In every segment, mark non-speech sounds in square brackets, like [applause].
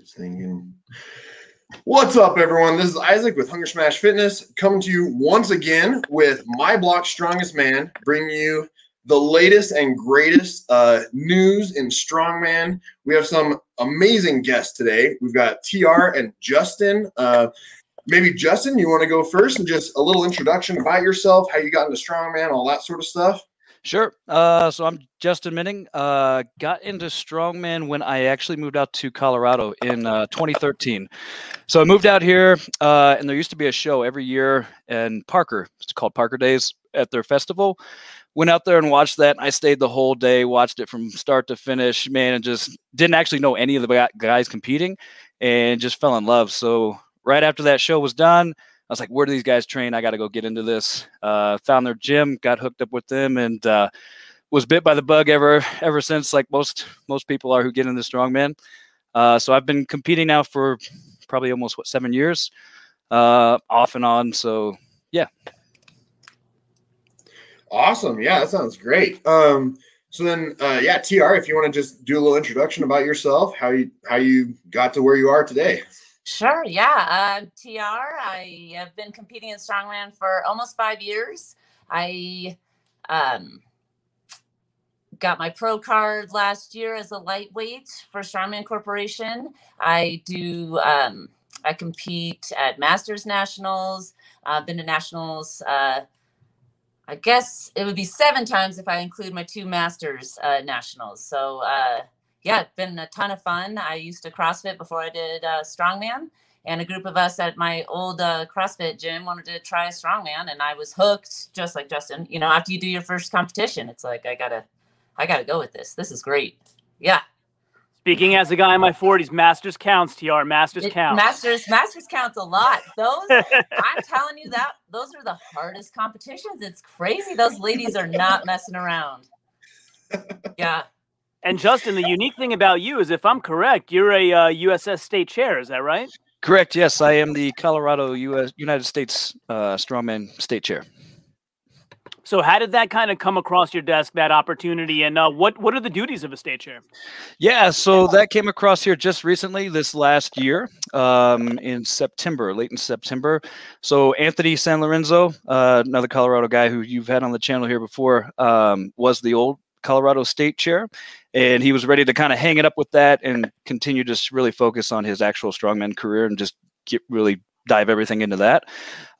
Just thinking. What's up, everyone? This is Isaac with Hunger Smash Fitness coming to you once again with My Block Strongest Man, bringing you the latest and greatest uh, news in strongman. We have some amazing guests today. We've got TR and Justin. Uh, maybe Justin, you want to go first and just a little introduction about yourself, how you got into strongman, all that sort of stuff. Sure. Uh, so I'm Justin Menning. Uh, got into strongman when I actually moved out to Colorado in uh, 2013. So I moved out here, uh, and there used to be a show every year in Parker. It's called Parker Days at their festival. Went out there and watched that. I stayed the whole day, watched it from start to finish. Man, and just didn't actually know any of the guys competing, and just fell in love. So right after that show was done, I was like, where do these guys train? I got to go get into this. Uh, found their gym, got hooked up with them, and uh, was bit by the bug ever ever since. Like most most people are who get into strongman. Uh, so I've been competing now for probably almost what seven years, uh, off and on. So yeah. Awesome. Yeah, that sounds great. Um, so then, uh, yeah, TR, if you want to just do a little introduction about yourself, how you how you got to where you are today. Sure. Yeah. Uh, TR, I have been competing in strongman for almost five years. I um, got my pro card last year as a lightweight for Strongman Corporation. I do. Um, I compete at Masters Nationals. I've been to nationals. Uh, I guess it would be seven times if I include my two Masters uh, nationals. So uh, yeah, it's been a ton of fun. I used to CrossFit before I did uh, strongman, and a group of us at my old uh, CrossFit gym wanted to try strongman, and I was hooked, just like Justin. You know, after you do your first competition, it's like I gotta, I gotta go with this. This is great. Yeah. Speaking as a guy in my 40s, Masters counts, TR. Masters it, counts. Masters, Masters counts a lot. Those, [laughs] I'm telling you that those are the hardest competitions. It's crazy. Those ladies are not messing around. Yeah. And Justin, the unique thing about you is, if I'm correct, you're a uh, USS state chair. Is that right? Correct. Yes, I am the Colorado U.S. United States uh, strongman state chair. So, how did that kind of come across your desk, that opportunity, and uh, what what are the duties of a state chair? Yeah, so that came across here just recently, this last year, um, in September, late in September. So, Anthony San Lorenzo, uh, another Colorado guy who you've had on the channel here before, um, was the old Colorado State chair, and he was ready to kind of hang it up with that and continue to really focus on his actual strongman career and just get really dive everything into that.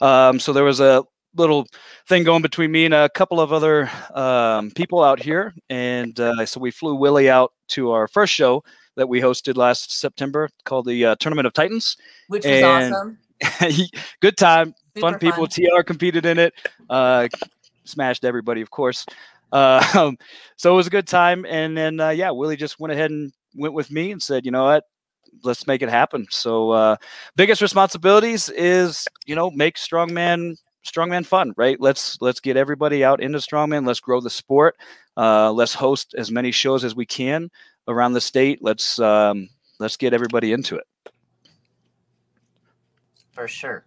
Um, so there was a little thing going between me and a couple of other um, people out here, and uh, so we flew Willie out to our first show that we hosted last September called the uh, Tournament of Titans, which was and awesome. [laughs] good time, Super fun people. Fun. TR competed in it, uh, smashed everybody, of course. Uh, [laughs] so it was a good time. And then, uh, yeah, Willie just went ahead and went with me and said, you know what, let's make it happen. So uh, biggest responsibilities is, you know, make strongman strongman fun, right? Let's let's get everybody out into strongman. Let's grow the sport. Uh, let's host as many shows as we can around the state. Let's um, let's get everybody into it. For sure.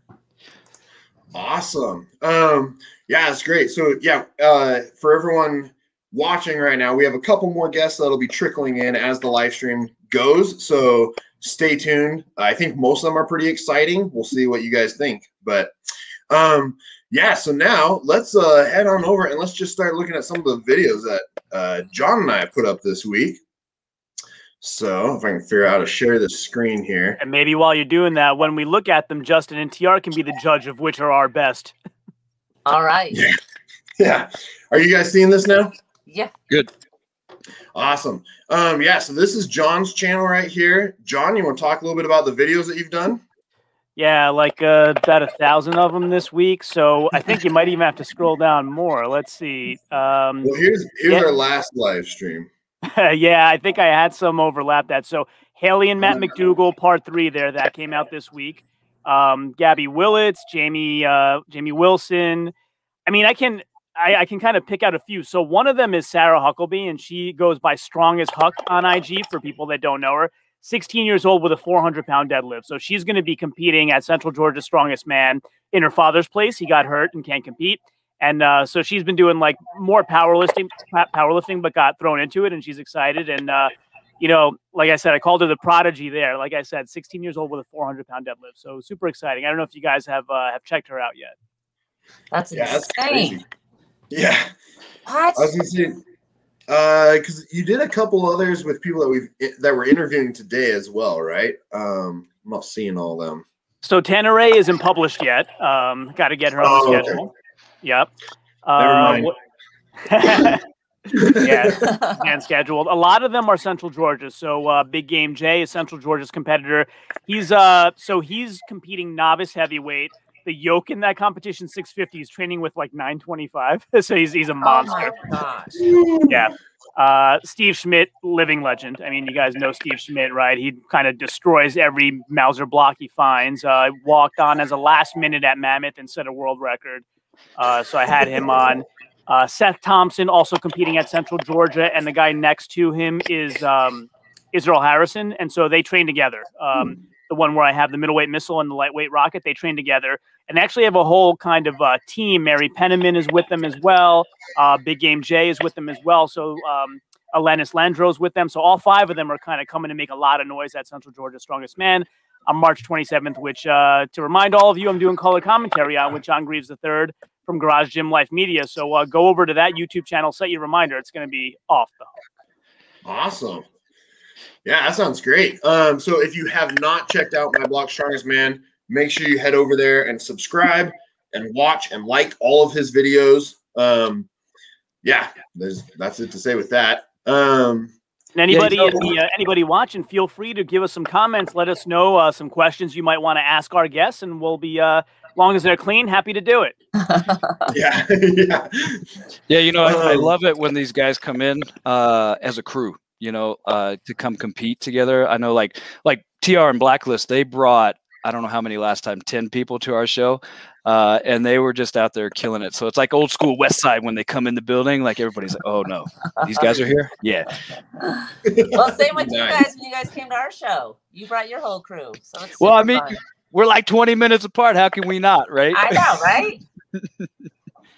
Awesome. Um, yeah, it's great. So yeah, uh, for everyone watching right now, we have a couple more guests that'll be trickling in as the live stream goes. So stay tuned. I think most of them are pretty exciting. We'll see what you guys think. But um, yeah, so now let's uh, head on over and let's just start looking at some of the videos that uh, John and I put up this week. So if I can figure out how to share the screen here. And maybe while you're doing that, when we look at them, Justin and TR can be the judge of which are our best. All right. [laughs] Yeah. yeah. Are you guys seeing this now? Yeah. Good. Awesome. Um, yeah, so this is John's channel right here. John, you want to talk a little bit about the videos that you've done? Yeah, like uh, about a thousand of them this week. So I think you might even have to scroll down more. Let's see. Um, well, here's here's yeah. our last live stream. [laughs] yeah, I think I had some overlap that. So Haley and Matt McDougal, part three there that came out this week. Um, Gabby Willits, Jamie, uh, Jamie Wilson. I mean, I can I, I, can kind of pick out a few. So one of them is Sarah Huckleby, and she goes by Strongest Huck on IG for people that don't know her. 16 years old with a 400 pound deadlift. So she's going to be competing at Central Georgia Strongest Man in her father's place. He got hurt and can't compete. And uh, so she's been doing like more powerlifting, powerlifting, but got thrown into it, and she's excited. And uh, you know, like I said, I called her the prodigy there. Like I said, 16 years old with a 400 pound deadlift. So super exciting. I don't know if you guys have uh, have checked her out yet. That's Yeah, insane. crazy. Yeah, What? I was gonna say, uh, because you did a couple others with people that we've that we're interviewing today as well, right? Um, I'm not seeing all of them. So Tanna Rae isn't published yet. Um, got to get her on Oh, the okay. Schedule. Yep. Never Uh, mind. what- [laughs] yeah, and scheduled. A lot of them are Central Georgia. So uh, Big Game Jay is Central Georgia's competitor. He's uh so he's competing novice heavyweight. The yoke in that competition 650 is training with like 925. [laughs] so he's he's a oh monster. my gosh. Yeah. Uh, Steve Schmidt, living legend. I mean, you guys know Steve Schmidt, right? He kind of destroys every Mauser block he finds. Uh, walked on as a last minute at Mammoth and set a world record. Uh, so I had him on. Uh, Seth Thompson also competing at Central Georgia, and the guy next to him is um, Israel Harrison, and so they train together. Um, the one where I have the middleweight missile and the lightweight rocket, they train together, and actually have a whole kind of uh, team. Mary Penniman is with them as well. Uh, Big Game J is with them as well. So um, Alanis Landro's with them. So all five of them are kind of coming to make a lot of noise at Central Georgia Strongest Man on March 27th, which uh, to remind all of you, I'm doing color commentary on with John Greaves III from Garage Gym Life Media. So uh, go over to that YouTube channel, set your reminder. It's going to be off the hook. Awesome. Yeah, that sounds great. Um, so if you have not checked out My Block Strongest Man, make sure you head over there and subscribe and watch and like all of his videos. Um, yeah, that's it to say with that. Um, And anybody, know- in the, uh, anybody watching, feel free to give us some comments. Let us know uh, some questions you might want to ask our guests, and we'll be, uh, long as they're clean, happy to do it. [laughs] yeah, yeah, [laughs] Yeah, you know, I, I Um, love it when these guys come in uh, as a crew. You know, uh, to come compete together. I know, like like TR and Blacklist, they brought I don't know how many last time, ten people to our show, uh, and they were just out there killing it. So it's like old school West Side when they come in the building. Like everybody's like, "Oh no, these guys are here." Yeah, [laughs] well, same with you guys when you guys came to our show. You brought your whole crew. So it's Well, I mean, fun. we're like twenty minutes apart. How can we not? Right? I know, right?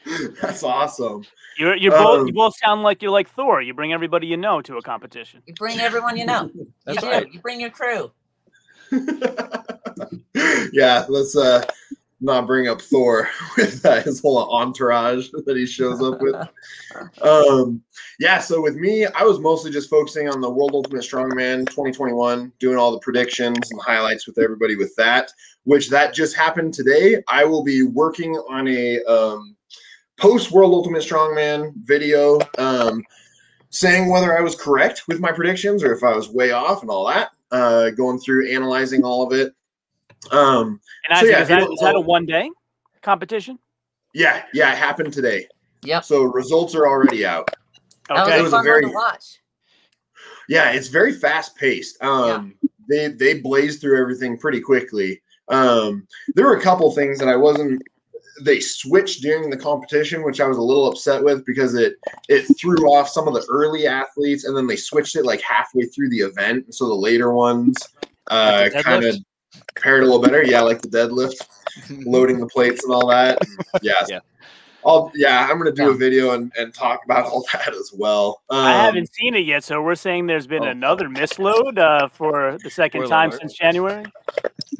[laughs] that's awesome. You're, you're both, Um, you both sound like you're like Thor. You bring everybody you know to a competition. You bring everyone you know. That's you right. You bring your crew. [laughs] yeah, let's uh not bring up Thor [laughs] with uh, his whole entourage that he shows up with. [laughs] Um, yeah, so with me, I was mostly just focusing on the World Ultimate Strongman 2021, doing all the predictions and highlights with everybody with that, which that just happened today. I will be working on a um, post World Ultimate Strongman video. Um, saying whether I was correct with my predictions or if I was way off and all that. Uh, going through analyzing all of it. Um, And So, Isaac, yeah, is, that, people- that a one day competition? yeah, yeah, it happened today. Yeah. So results are already out. That Okay. It was was a a fun very- to watch. Yeah, it's very fast paced. Um, they they blazed through everything pretty quickly. Um, there were a couple things that I wasn't. They switched during the competition, which I was a little upset with because it it threw off some of the early athletes, and then they switched it like halfway through the event, so the later ones uh, kind of paired a little better. Yeah, like the deadlift. [laughs] loading the plates and all that. [laughs] Yeah. Yeah. I'll, yeah, I'm gonna do Yeah. a video and, and talk about all that as well. Um, I haven't seen it yet, so we're saying there's been oh. another misload uh, for the second Spoiler time alert. since January.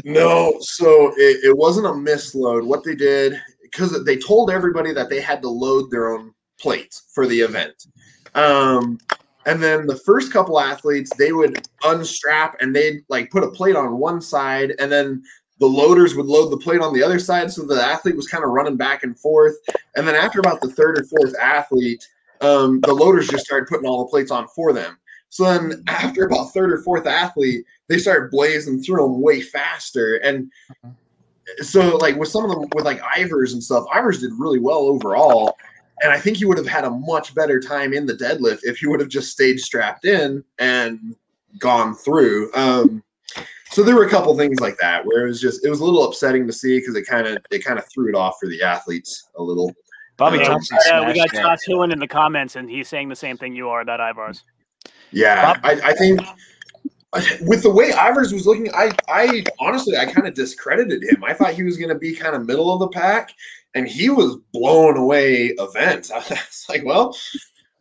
No, so it, it wasn't a misload. What they did, because they told everybody that they had to load their own plates for the event. Um, and then the first couple athletes, they would unstrap and they'd like put a plate on one side, and then the loaders would load the plate on the other side. So the athlete was kind of running back and forth. And then after about the third or fourth athlete, um, the loaders just started putting all the plates on for them. So then after about third or fourth athlete, they started blazing through them way faster. And so like with some of them with like Ivars and stuff, Ivars did really well overall. And I think he would have had a much better time in the deadlift if he would have just stayed strapped in and gone through. Um, so there were a couple things like that where it was just it was a little upsetting to see because it kind of it kind of threw it off for the athletes a little. Bobby Um, Thompson. Uh, we got smashed that. Josh Hillen in the comments, and he's saying the same thing you are about Ivars. Yeah, I, I think with the way Ivars was looking, I I honestly I kind of discredited him. I thought he was going to be kind of middle of the pack, and he was blown away events. [laughs] I was like, well,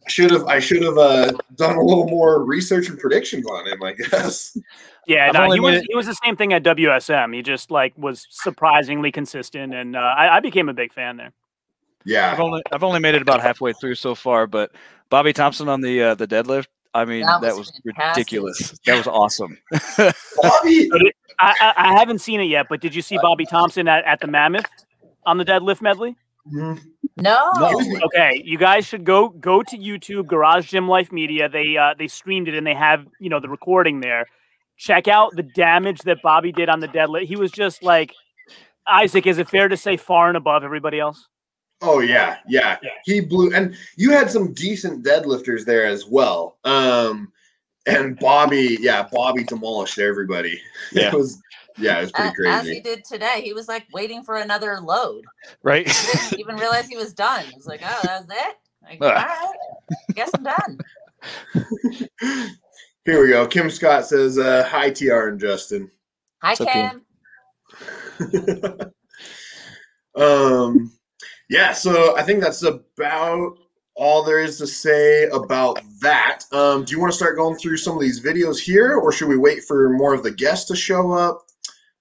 I should have I should have uh, done a little more research and predictions on him. I guess. Yeah, I've no, he was made he was the same thing at WSM. He just like was surprisingly consistent, and uh, I, I became a big fan there. I've Yeah. only I've only made it about halfway through so far, but Bobby Thompson on the uh, the deadlift. I mean, That that was was, ridiculous. That was awesome. [laughs] Bobby. I, I, I haven't seen it yet, but did you see Bobby Thompson at, at the Mammoth on the deadlift medley? Mhm. No. Okay, you guys should go go to YouTube Garage Gym Life Media. They uh, they streamed it and they have you know the recording there. Check out the damage that Bobby did on the deadlift. He was just like Isaac. Is it fair to say far and above everybody else? Oh yeah, yeah. Yeah. He blew, and you had some decent deadlifters there as well. Um, and Bobby, yeah, Bobby demolished everybody. [laughs] Yeah. It was, yeah, it was pretty A- As he did today, he was like waiting for another load. right? He didn't [laughs] even realize he was done. He was like, "Oh, that was it. Like, all right, guess I'm done." [laughs] Here we go. Kim Scott says, uh, "Hi, TR and Justin." Hi, It's okay. Kim. [laughs] um, yeah. So I think that's about all there is to say about that. Um, do you want to start going through some of these videos here, or should we wait for more of the guests to show up?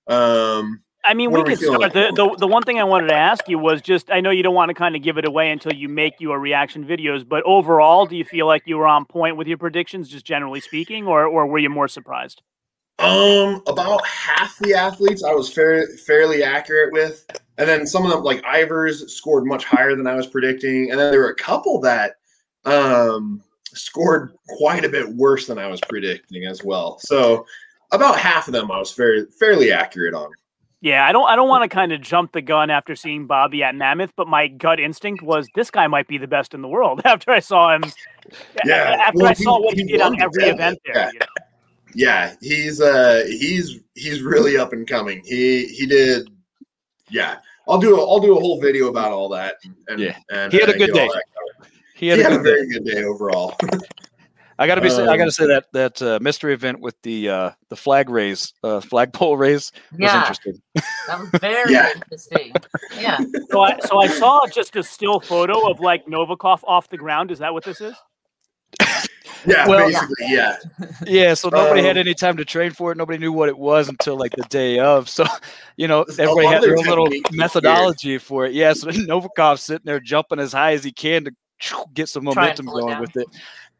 Um, I mean, we could start. The, the the one thing I wanted to ask you was just I know you don't want to kind of give it away until you make your reaction videos, but overall, do you feel like you were on point with your predictions, just generally speaking, or or were you more surprised? Um, about half the athletes I was fair, fairly accurate with, and then some of them, like Ivars, scored much higher than I was predicting, and then there were a couple that um scored quite a bit worse than I was predicting as well. So about half of them I was fairly fairly accurate on. Yeah, I don't I don't want to kind of jump the gun after seeing Bobby at Mammoth, but my gut instinct was this guy might be the best in the world [laughs] after I saw him. Yeah, after well, I saw he- what he, he did on every deadlift, event there. yeah. You know? Yeah, he's uh he's he's really up and coming. He he did yeah. I'll do a, I'll do a whole video about all that. And, Yeah. and He had a good day. that covered. He He had, had, a a good day. very good day overall. [laughs] I gotta be. say I Um, gotta say that that uh, mystery event with the uh, the flag raise, uh, flagpole [laughs] raise was Yeah, interesting. that was very Yeah. interesting. Yeah, So I so I saw just a still photo of like Novikov off the ground. Is that what this is? [laughs] Yeah, Well- basically, yeah. [laughs] Yeah, so nobody had Um, any time to train for it. Nobody knew what it was until like the day of. So, you know, everybody had their their own little techniques was weird. methodology for it. Yeah, so Novikov's sitting there jumping as high as he can to get some momentum going down. with it.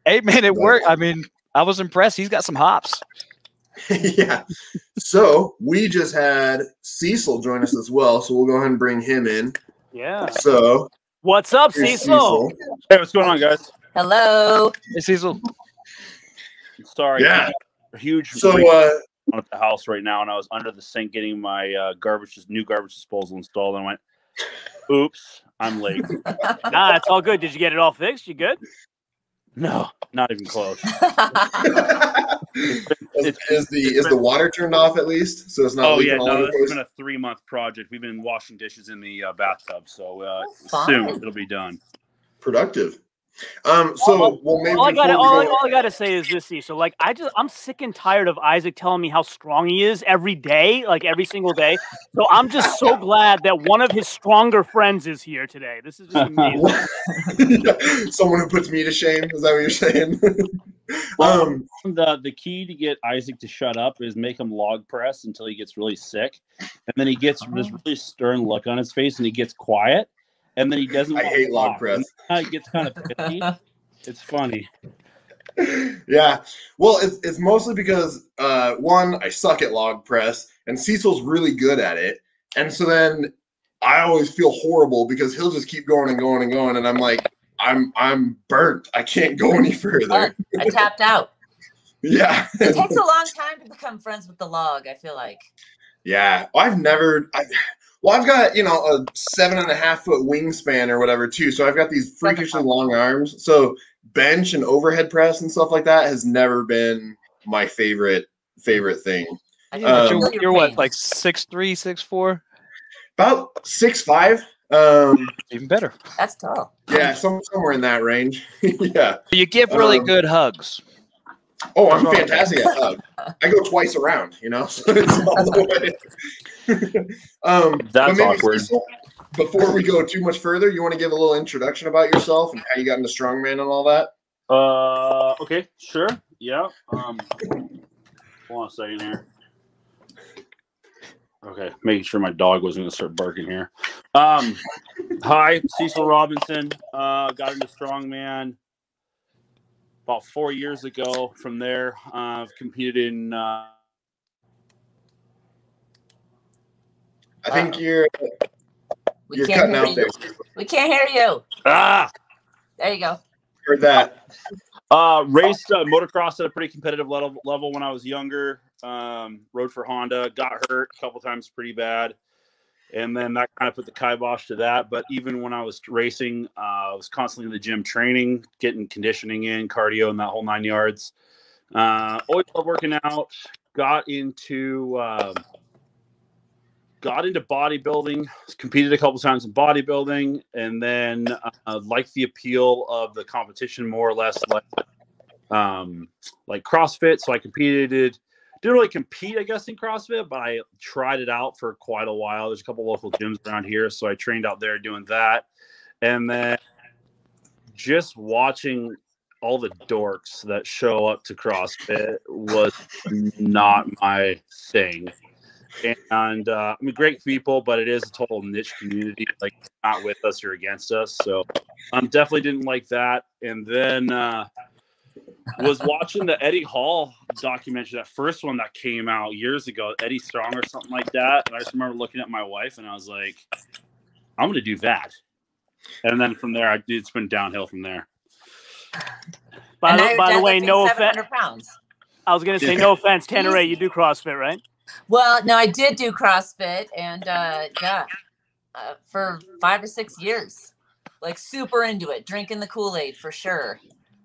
Hey, man, it worked. I mean, I was impressed. He's got some hops. [laughs] yeah. So we just had Cecil join us as well. So we'll go ahead and bring him in. Yeah. So What's up, here's Cecil? Hey, what's going on, guys? hello. Hey, Cecil. Sorry. Yeah. a Huge So rain uh on at the house right now, and I was under the sink getting my uh, garbage, new garbage disposal installed, and I went, "Oops, I'm late." [laughs] Nah, it's all good. Did you get it all fixed? You good? No, not even close. [laughs] is, It's- is the is the water turned off at least? So it's not oh leaking yeah, all no, over this the has been a three month project. We've been washing dishes in the uh, bathtub, so uh, soon it'll be done. productive. Um so All- well maybe All I gotta all, go- all I gotta say is this, Cecil. Like I just I'm sick and tired of Isaac telling me how strong he is every day, like every single day. So I'm just so glad that one of his stronger friends is here today. This is just amazing. [laughs] Someone who puts me to shame. Is that what you're saying? [laughs] um, The the key to get Isaac to shut up is make him log press until he gets really sick, and then he gets this really stern look on his face, and he gets quiet, and then he doesn't. I hate log talk. press. It gets kind of pithy. [laughs] It's funny. yeah. Well, it's, it's mostly because uh, one, I suck at log press, and Cecil's really good at it, and so then I always feel horrible because he'll just keep going and going and going, and I'm like, I'm I'm burnt. I can't go any further. I tapped out. [laughs] Yeah. It takes a long time to become friends with the log. I feel like. Yeah, I've never. I, well, I've got you know a seven and a half foot wingspan or whatever too, so I've got these freakishly long arms. So bench and overhead press and stuff like that has never been my favorite favorite thing. I Um, can But you're, you're what, pain. like six three, six four? About six five. Um, Even better. That's tall. yeah, some, somewhere in that range. [laughs] yeah. You give really Um, good hugs. Oh, I'm What's wrong with fantastic at hug. I go twice around, you know. [laughs] So [laughs] it's all the way. um, That's maybe awkward. Cecil, before we go too much further, you want to give a little introduction about yourself and how you got into strongman and all that? Uh, okay, sure. Yeah. Um, hold on a second here. Okay, making sure my dog wasn't going to start barking here. Um, hi, Cecil Robinson. Uh, got into strongman about four years ago. From there, uh, I've competed in. Uh, I think you're We you're can't cutting hear out there. you. We can't hear you. ah, There you go. Heard that. Uh, raced uh, motocross at a pretty competitive level, level when I was younger. Um, rode for Honda, got hurt a couple times pretty bad. And then that kind of put the kibosh to that. But even when I was racing, uh, I was constantly in the gym training, getting conditioning in, cardio, and that whole nine yards. Uh, always loved working out. Got into um, got into bodybuilding. Competed a couple times in bodybuilding, and then uh, liked the appeal of the competition more or less, like um, like CrossFit. So I competed. Didn't really compete, I guess, in CrossFit, but I tried it out for quite a while. There's a couple local gyms around here, so I trained out there doing that, and then just watching all the dorks that show up to CrossFit was not my thing. And uh, I mean, great people, but it is a total niche community. Like, not with us or against us. So, I um, definitely didn't like that. And then uh, was watching the Eddie Hall documentary, that first one that came out years ago, Eddie Strong or something like that. And I just remember looking at my wife and I was like, I'm going to do that. And then from there, I, it's been downhill from there. By, the, by the way, no offense. pounds. I was gonna say no offense, Tanna Rae, you do CrossFit, right? Well, no, I did do CrossFit and uh, yeah, uh, for five or six years, like super into it, drinking the Kool Aid for sure.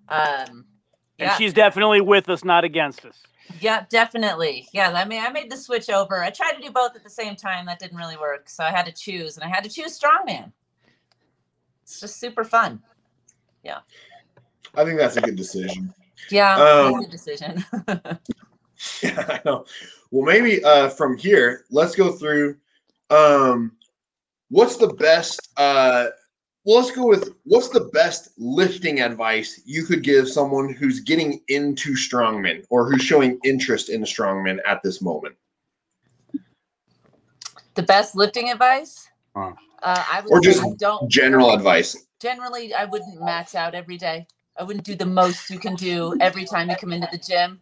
Um, And she's definitely with us, not against us. yeah, definitely. Yeah, I mean, I made the switch over. I tried to do both at the same time. That didn't really work, so I had to choose, and I had to choose strongman. It's just super fun. Yeah. I think that's a good decision. Yeah, Um, good decision. [laughs] Yeah, I know. Well, maybe uh, from here, let's go through. Um, what's the best? Uh, well, let's go with what's the best lifting advice you could give someone who's getting into strongman or who's showing interest in strongman at this moment, the best lifting advice. Uh, I would Or say just I don't general advice. generally I wouldn't max out every day. I wouldn't do the most you can do every time you come into the gym.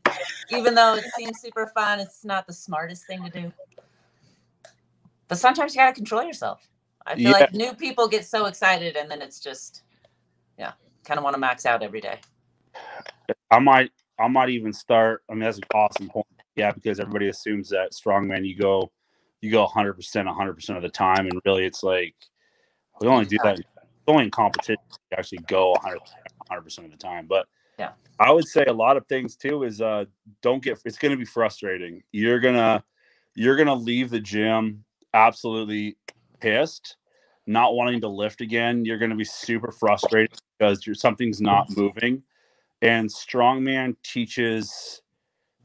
Even though it seems super fun, it's not the smartest thing to do. But sometimes you got to control yourself. I feel Yeah. like new people get so excited and then it's just yeah, kind of want to max out every day. I might I might even start. I mean, that's an awesome point. Yeah, because everybody assumes that strongman you go you go 100 percent 100 percent of the time, and really it's like we only do that only in competition. You actually go 100 percent of the time. But Yeah. I would say a lot of things too is uh don't get. It's going to be frustrating. You're gonna you're gonna leave the gym absolutely pissed, not wanting to lift again. You're going to be super frustrated because you're, something's not moving and strongman teaches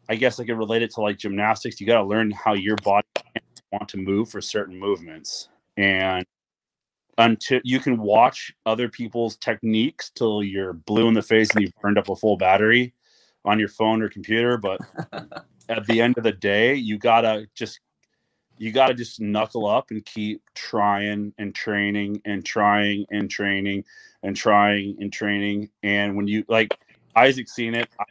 i guess i could relate it to like gymnastics you got to learn how your body want to move for certain movements and until you can watch other people's techniques till you're blue in the face and you've burned up a full battery on your phone or computer but [laughs] at the end of the day you gotta just you gotta just knuckle up and keep trying and training and trying and training and trying and training. And when you like Isaac seen it, I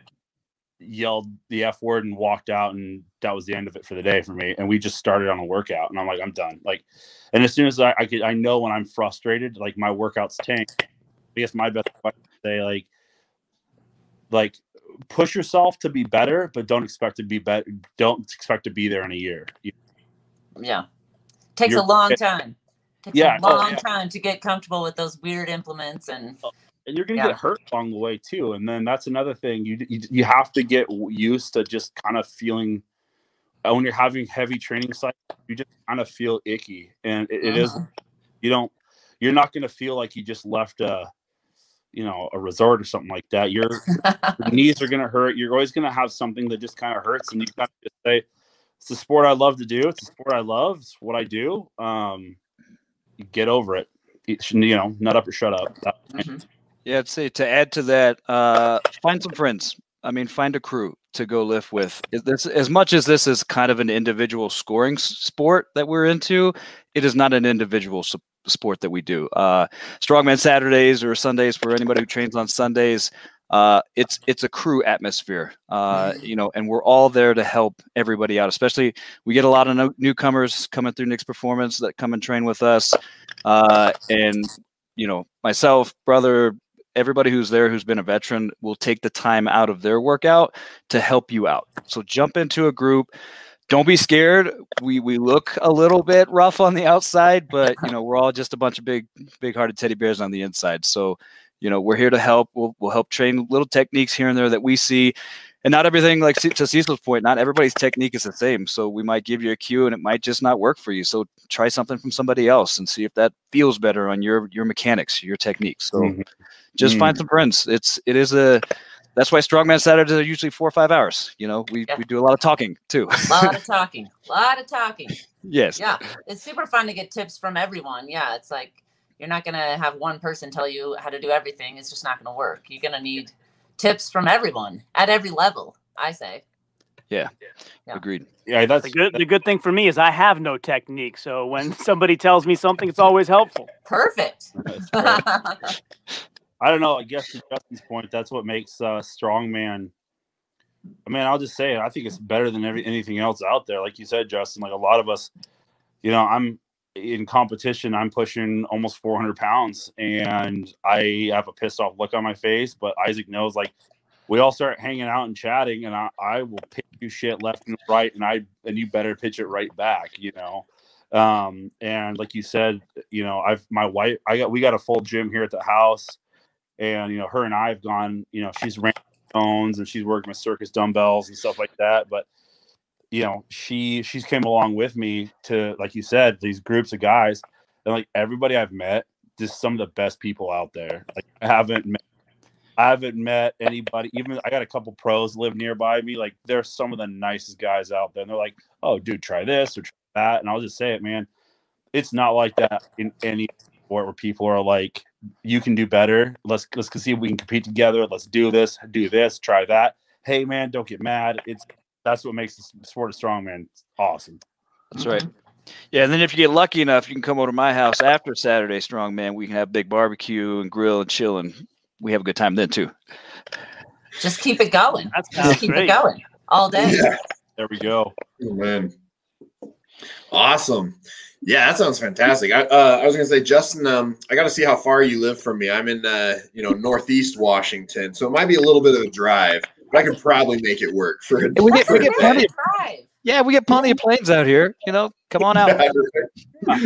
yelled the F word and walked out, and that was the end of it for the day for me. And we just started on a workout, and I'm like, I'm done. Like, and as soon as I, I could, I know when I'm frustrated, like my workouts tank. I guess my best is to say, like, like push yourself to be better, but don't expect to be better. Don't expect to be there in a year. Yeah. Takes a You're- long time. Takes Yeah, a oh, long yeah. time to get comfortable with those weird implements and oh. And you're gonna Yeah. get hurt along the way too. And then that's another thing. You you, you have to get used to just kind of feeling uh, when you're having heavy training cycles, you just kind of feel icky, and it, it is Mhm. you don't you're not gonna feel like you just left a you know a resort or something like that. Your, your [laughs] knees are gonna hurt. You're always gonna have something that just kind of hurts, and you gotta just say. It's the sport I love to do. It's the sport I love. It's what I do. Um, get over it. You know, nut up or shut up. Mhm. Yeah, I'd say to add to that, uh, find some friends. I mean, find a crew to go lift with. This, as much as this is kind of an individual scoring sport that we're into, it is not an individual s- sport that we do. Uh, Strongman Saturdays or Sundays for anybody who trains on Sundays. Uh, it's it's a crew atmosphere, uh, you know, and we're all there to help everybody out. Especially, we get a lot of no- newcomers coming through Nick's Performance that come and train with us, uh, and you know, myself, brother, everybody who's there who's been a veteran will take the time out of their workout to help you out. So jump into a group. Don't be scared. We we look a little bit rough on the outside, but you know we're all just a bunch of big big hearted teddy bears on the inside. So you know we're here to help. We'll we'll help train little techniques here and there that we see. And not everything, like to Cecil's point, not everybody's technique is the same. So we might give you a cue, and it might just not work for you. So try something from somebody else and see if that feels better on your your mechanics, your techniques. So Mhm. just Mm. find some friends. It's it is a that's why strongman Saturdays are usually four or five hours. You know, we Yeah. we do a lot of talking too. A lot of talking. A lot of talking. yes. Yeah. It's super fun to get tips from everyone. Yeah. It's like you're not going to have one person tell you how to do everything. It's just not going to work. You're going to need tips from everyone at every level, I say. Yeah. Agreed. Yeah, that's The good the good thing for me is I have no technique. So when [laughs] somebody tells me something, it's always helpful. Perfect. [laughs] I don't know. I guess to Justin's point, that's what makes a uh, strongman. I mean, I'll just say it. I think it's better than every anything else out there. Like you said, Justin. Like a lot of us, you know, I'm in competition. I'm pushing almost 400 pounds, and I have a pissed off look on my face. But Isaac knows, like, we all start hanging out and chatting, and I, I will pitch you shit left and right, and I and you better pitch it right back. You know. Um, and like you said, you know, I've my wife, I got we got a full gym here at the house and you know her and i have gone you know she's ran phones and she's working with circus dumbbells and stuff like that but you know she she's came along with me to like you said these groups of guys and like everybody i've met just some of the best people out there like i haven't met I haven't met anybody. Even I got a couple pros live nearby me. Like they're some of the nicest guys out there. And they're like, "Oh, dude, try this or try that." And I'll just say it, man. It's not like that in any sport where people are like, you can do better. Let's let's see if we can compete together. Let's do this, do this, try that. Hey man, don't get mad. It's that's what makes the sport of strongman awesome. That's right. Yeah, and then if you get lucky enough, you can come over to my house after Saturday Strongman. We can have big barbecue and grill and chill, and we have a good time then too. Just keep it going. That Just keep great. it going all day. Yeah. There we go. Oh, man. Awesome. Yeah, that sounds fantastic. I uh, I was gonna say, Justin, um, I got to see how far you live from me. I'm in uh, you know, northeast Washington, so it might be a little bit of a drive, but I can probably make it work for. A we get we That's get [laughs] plenty. Of, yeah, we get plenty of planes out here. You know, come on out. [laughs]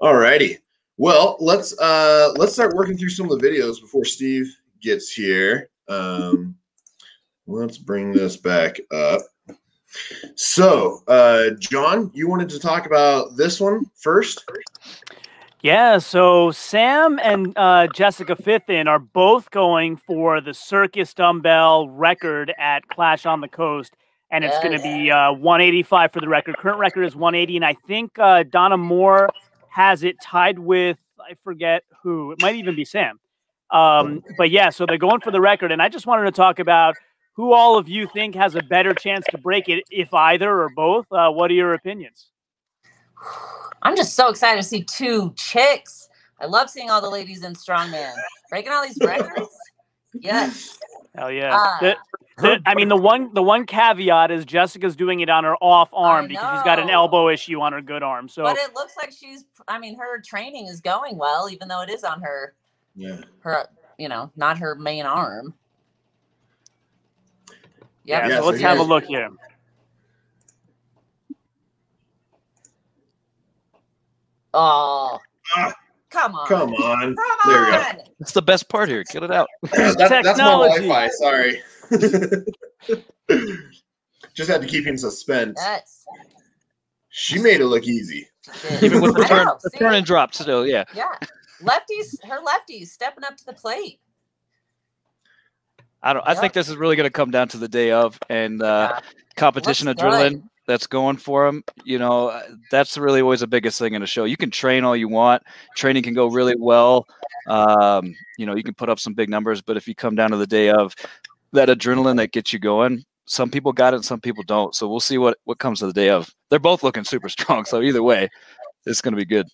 All righty. Well, let's uh let's start working through some of the videos before Steve gets here. Um, let's bring this back up. So, uh, John, you wanted to talk about this one first? Yeah, so Sam and uh, Jessica Fithin are both going for the circus dumbbell record at Clash on the Coast, and it's going to be uh, 185 for the record. Current record is 180, and I think uh, Donna Moore has it tied with I forget who. It might even be Sam. Um, but yeah, so they're going for the record, and I just wanted to talk about who all of you think has a better chance to break it, if either or both. Uh, what are your opinions? I'm just so excited to see two chicks. I love seeing all the ladies in strongman breaking all these records. Yes. Hell yeah! Uh, The- the- I mean, the one the one caveat is Jessica's doing it on her off arm because she's got an elbow issue on her good arm. So but it looks like she's I mean her training is going well even though it is on her Yeah. her you know, not her main arm. yeah, Yep. Yeah, so so let's have a look here. Oh. Ah. Come on. Come on. Come There we go. on. That's the best part here. Get it out. [laughs] That- that's my Wi-Fi. Sorry. [laughs] Just had to keep you in suspense. Yes. She made it look easy. Even with the turn, know, the turn and drop still. Yeah. Yeah. Lefties, her lefties stepping up to the plate. I don't. I think this is really going to come down to the day of and uh, Yeah. competition Looks adrenaline. That's going for him, you know, uh, that's really always the biggest thing in a show. You can train all you want, training can go really well. Um, you know, you can put up some big numbers, but if you come down to the day of that adrenaline that gets you going, some people got it, some people don't. So we'll see what what comes to the day of. They're both looking super strong, so either way, it's going to be good.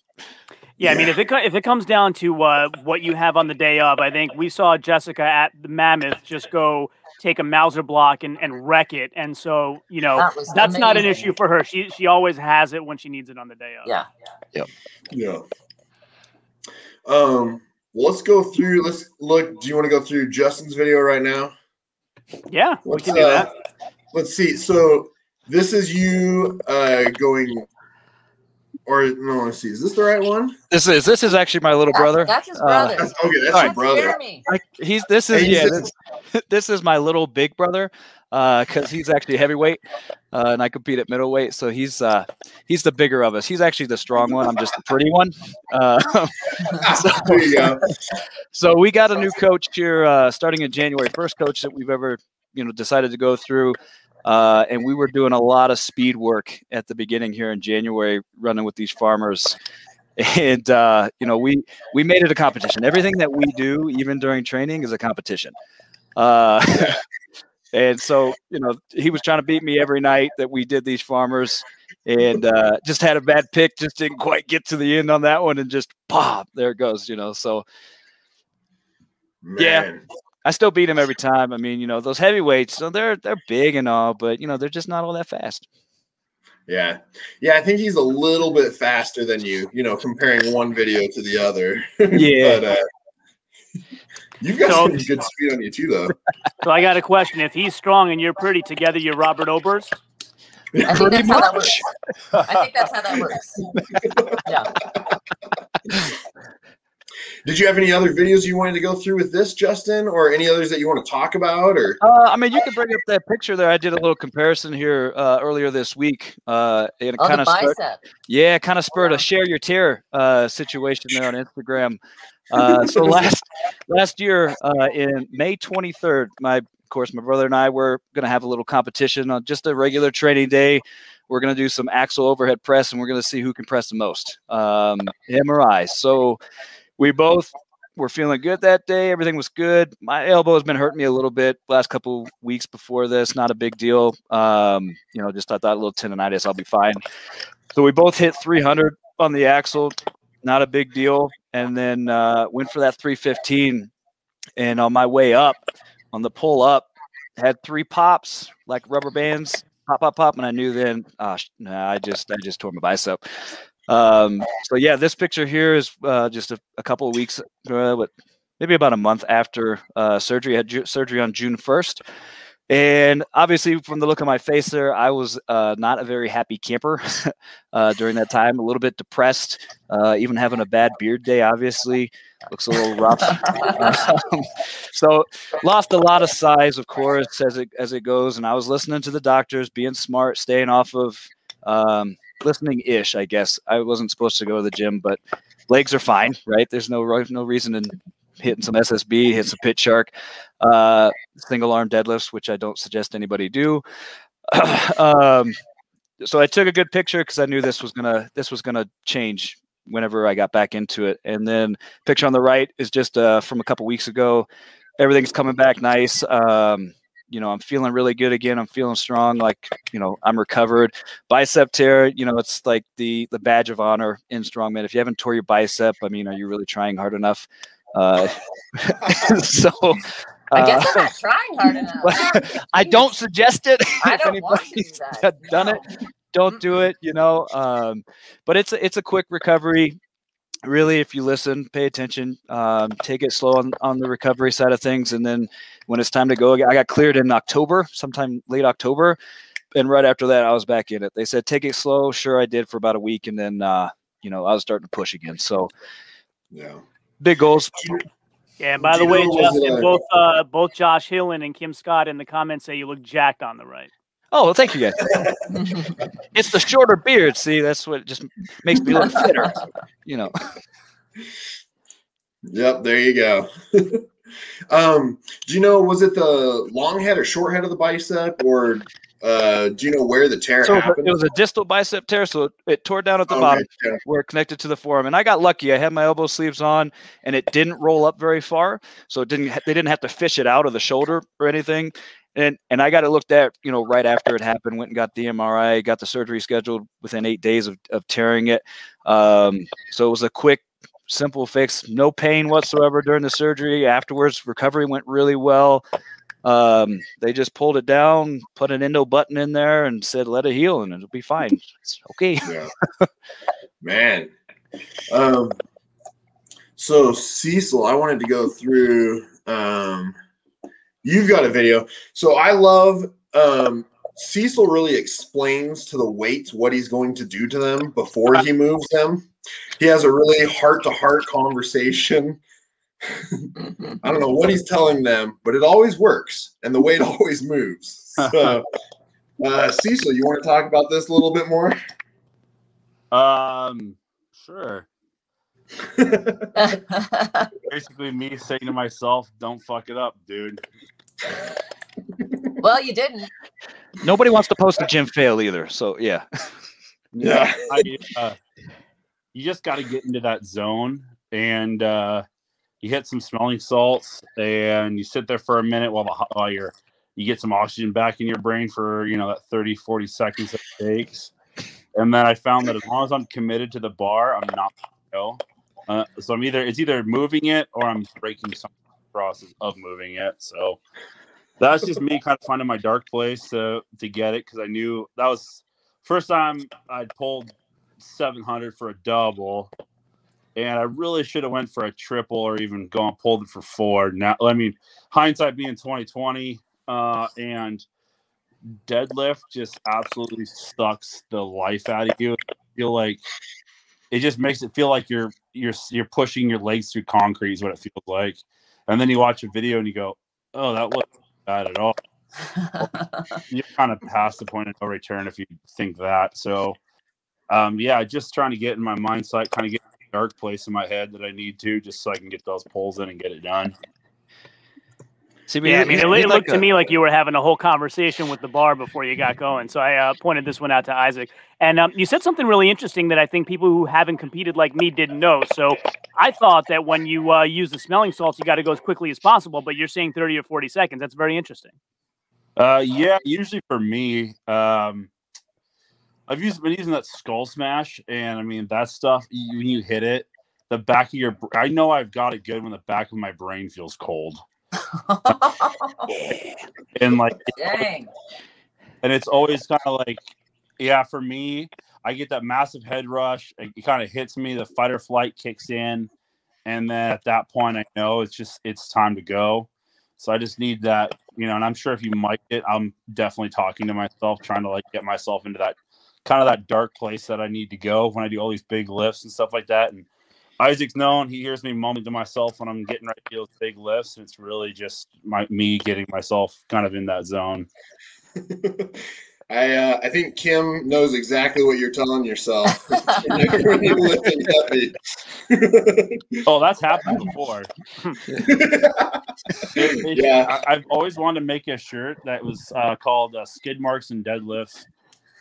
Yeah, I mean, if it if it comes down to uh, what you have on the day of, I think we saw Jessica at the Mammoth just go take a Mauser block and, and wreck it, and so you know That was that's not an issue for her. She she always has it when she needs it on the day of. Yeah. Yeah. Yeah. Um. Well, let's go through. Let's look. Do you want to go through Justin's video right now? yeah, Let's, can do uh, that. Let's see. So this is you uh going, or no? Let's see. Is this the right one? This is this is actually my little That's- brother. That's his Uh, brother. That's, okay, that's All your right. brother. Jeremy. I, he's this is Hey, yeah this, [laughs] this is my little big brother because he's actually heavyweight uh, and I compete at middleweight so he's uh, he's the bigger of us he's actually the strong one I'm just the pretty one uh, [laughs] so, [laughs] There you go. so we got a new coach here uh, starting in January first coach that we've ever you know decided to go through uh, and we were doing a lot of speed work at the beginning here in January running with these farmers. And uh, you know we we made it a competition. Everything that we do even during training is a competition. Uh, [laughs] and so you know he was trying to beat me every night that we did these farmers. And uh, just had a bad pick just didn't quite get to the end on that one and just pop there it goes you know so Yeah. Man. I still beat him every time. I mean, you know, those heavyweights, so they're they're big and all, but you know, they're just not all that fast. Yeah. Yeah. I think he's a little bit faster than you. You know, comparing one video to the other. [laughs] Yeah. but, uh, you've got So- some good speed on you too, though. [laughs] So I got a question: If he's strong and you're pretty, together you're Robert Oberst. I think Pretty that's how that much. works. I think that's how that works. [laughs] Yeah. Did you have any other videos you wanted to go through with this, Justin, or any others that you want to talk about? Or Uh, I mean, you can bring up that picture there. I did a little comparison here uh, earlier this week, uh, and it Oh, kind the of spurred, bicep. yeah, kind of spurred a share your tear uh, situation there on Instagram. Uh, so [laughs] last last year uh, in May 23rd, my of course my brother and I were going to have a little competition on just a regular training day. We're going to do some axle overhead press, and we're going to see who can press the most, um, him or I. So we both were feeling good that day. Everything was good. My elbow has been hurting me a little bit last couple weeks before this. Not a big deal. Um, you know, just I thought a little tendonitis, I'll be fine. So we both hit 300 on the axle. Not a big deal. And then uh, went for that 315. And on my way up, on the pull up, had three pops like rubber bands, pop, pop, pop, and I knew then, sh- nah, I just, I just tore my bicep. Um, so yeah, this picture here is uh, just a, a couple of weeks, uh, what, maybe about a month after uh, surgery. I had ju- surgery on June first, and obviously from the look of my face there, I was uh, not a very happy camper [laughs] uh, during that time. A little bit depressed, uh, even having a bad beard day. Obviously, looks a little rough. Um, [laughs] so lost a lot of size, of course, as it as it goes. And I was listening to the doctors, being smart, staying off of um, listening ish. I guess I wasn't supposed to go to the gym, but legs are fine, right? There's no no reason in hitting some SSB, hit some pit shark, uh, single arm deadlifts, which I don't suggest anybody do. [clears throat] um, so I took a good picture because I knew this was gonna this was gonna change whenever I got back into it. And then picture on the right is just uh, from a couple weeks ago. Everything's coming back nice. Um, you know, I'm feeling really good again. I'm feeling strong. Like, you know, I'm recovered. Bicep tear, you know, it's like the the badge of honor in strongman. If you haven't tore your bicep, I mean, are you really trying hard enough? Uh, [laughs] [laughs] so, I guess uh, I'm not trying hard enough. [laughs] I don't suggest it. I if don't want to do anybody's that. done No. it, don't do it. You know, um, but it's a, it's a quick recovery. Really, if you listen, pay attention, um, take it slow on, on the recovery side of things, and then when it's time to go, again. I got cleared in October, sometime late October, and right after that, I was back in it. They said take it slow. Sure, I did for about a week, and then uh, you know I was starting to push again. So yeah. big goals. Yeah, and by the way, Justin, both uh, both Josh Hillen and Kim Scott in the comments say you look jacked on the right. Oh, well, thank you guys. [laughs] It's the shorter beard. See, that's what just makes me look fitter. You know. Yep, there you go. [laughs] um, do you know was it the long head or short head of the bicep, or Uh, do you know where the tear So happened? it was a distal bicep tear, so it, tore down at the Okay, bottom where it connected to the forearm. And I got lucky. I had my elbow sleeves on, and it didn't roll up very far, so it didn't. They didn't have to fish it out of the shoulder or anything. And and I got it looked at, you know, right after it happened. Went and got the MRI, got the surgery scheduled within eight days of, of tearing it. Um, so it was a quick, simple fix. No pain whatsoever during the surgery. Afterwards, recovery went really well. Um, they just pulled it down, put an endo button in there, and said, "Let it heal, and it'll be fine." [laughs] It's okay. Yeah. [laughs] Man. Um, so Cecil, I wanted to go through um you've got a video. So I love um Cecil really explains to the weights what he's going to do to them before he moves them. He has a really heart to heart conversation. [laughs] I don't know what he's telling them, but it always works and the weight [laughs] always moves. So, uh, Cecil, you want to talk about this a little bit more? Um, sure. [laughs] Basically, me saying to myself, "Don't fuck it up, dude." Well, you didn't. Nobody wants to post a gym fail either. So yeah. [laughs] Yeah. I, uh, you just got to get into that zone, and uh, you hit some smelling salts, and you sit there for a minute while the while you're you get some oxygen back in your brain for you know that 30 40 seconds that it takes and then i found that as long as i'm committed to the bar i'm not go uh, so i'm either it's either moving it or i'm breaking some process of moving it so that's just me kind of finding my dark place to to get it because i knew that was first time i'd pulled 700 for a double and I really should have went for a triple or even gone pulled it for four. Now, I mean, hindsight being 2020, uh, and deadlift just absolutely sucks the life out of you. I feel like it just makes it feel like you're you're you're pushing your legs through concrete is what it feels like. And then you watch a video and you go, "Oh, that wasn't bad at all." [laughs] You're kind of past the point of no return if you think that. So, um, yeah, just trying to get in my mindset, kind of get dark place in my head that I need to, just so I can get those pulls in and get it done. See, Yeah, I mean, he's- it, loo- he's like looked to a- me like you were having a whole conversation with the bar before you got going. So I uh, pointed this one out to Isaac. And um, you said something really interesting that I think people who haven't competed like me didn't know. So I thought that when you uh, use the smelling salts, you got to go as quickly as possible, but you're saying 30 or 40 seconds. That's very interesting. Uh, yeah, usually for me, um, I've used been using that skull smash, and I mean that stuff. You, when you hit it, the back of your, I know I've got it good when the back of my brain feels cold, [laughs] and like, [laughs] Dang. and it's always kind of like, yeah, for me, I get that massive head rush. It, kind of hits me. The fight or flight kicks in, and then at that point, I know it's just it's time to go. So I just need that, you know. And I'm sure if you mic it, I'm definitely talking to myself, trying to like get myself into that kind of that dark place that I need to go when I do all these big lifts and stuff like that. And Isaac's known; he hears me mumbling to myself when I'm getting ready to do those big lifts, and it's really just my me getting myself kind of in that zone. [laughs] I uh, I think Kim knows exactly what you're telling yourself when you're lifting heavy. Oh, that's happened before. [laughs] It- it- Yeah. I, I've always wanted to make a shirt that was uh, called uh, "Skid Marks and Deadlifts."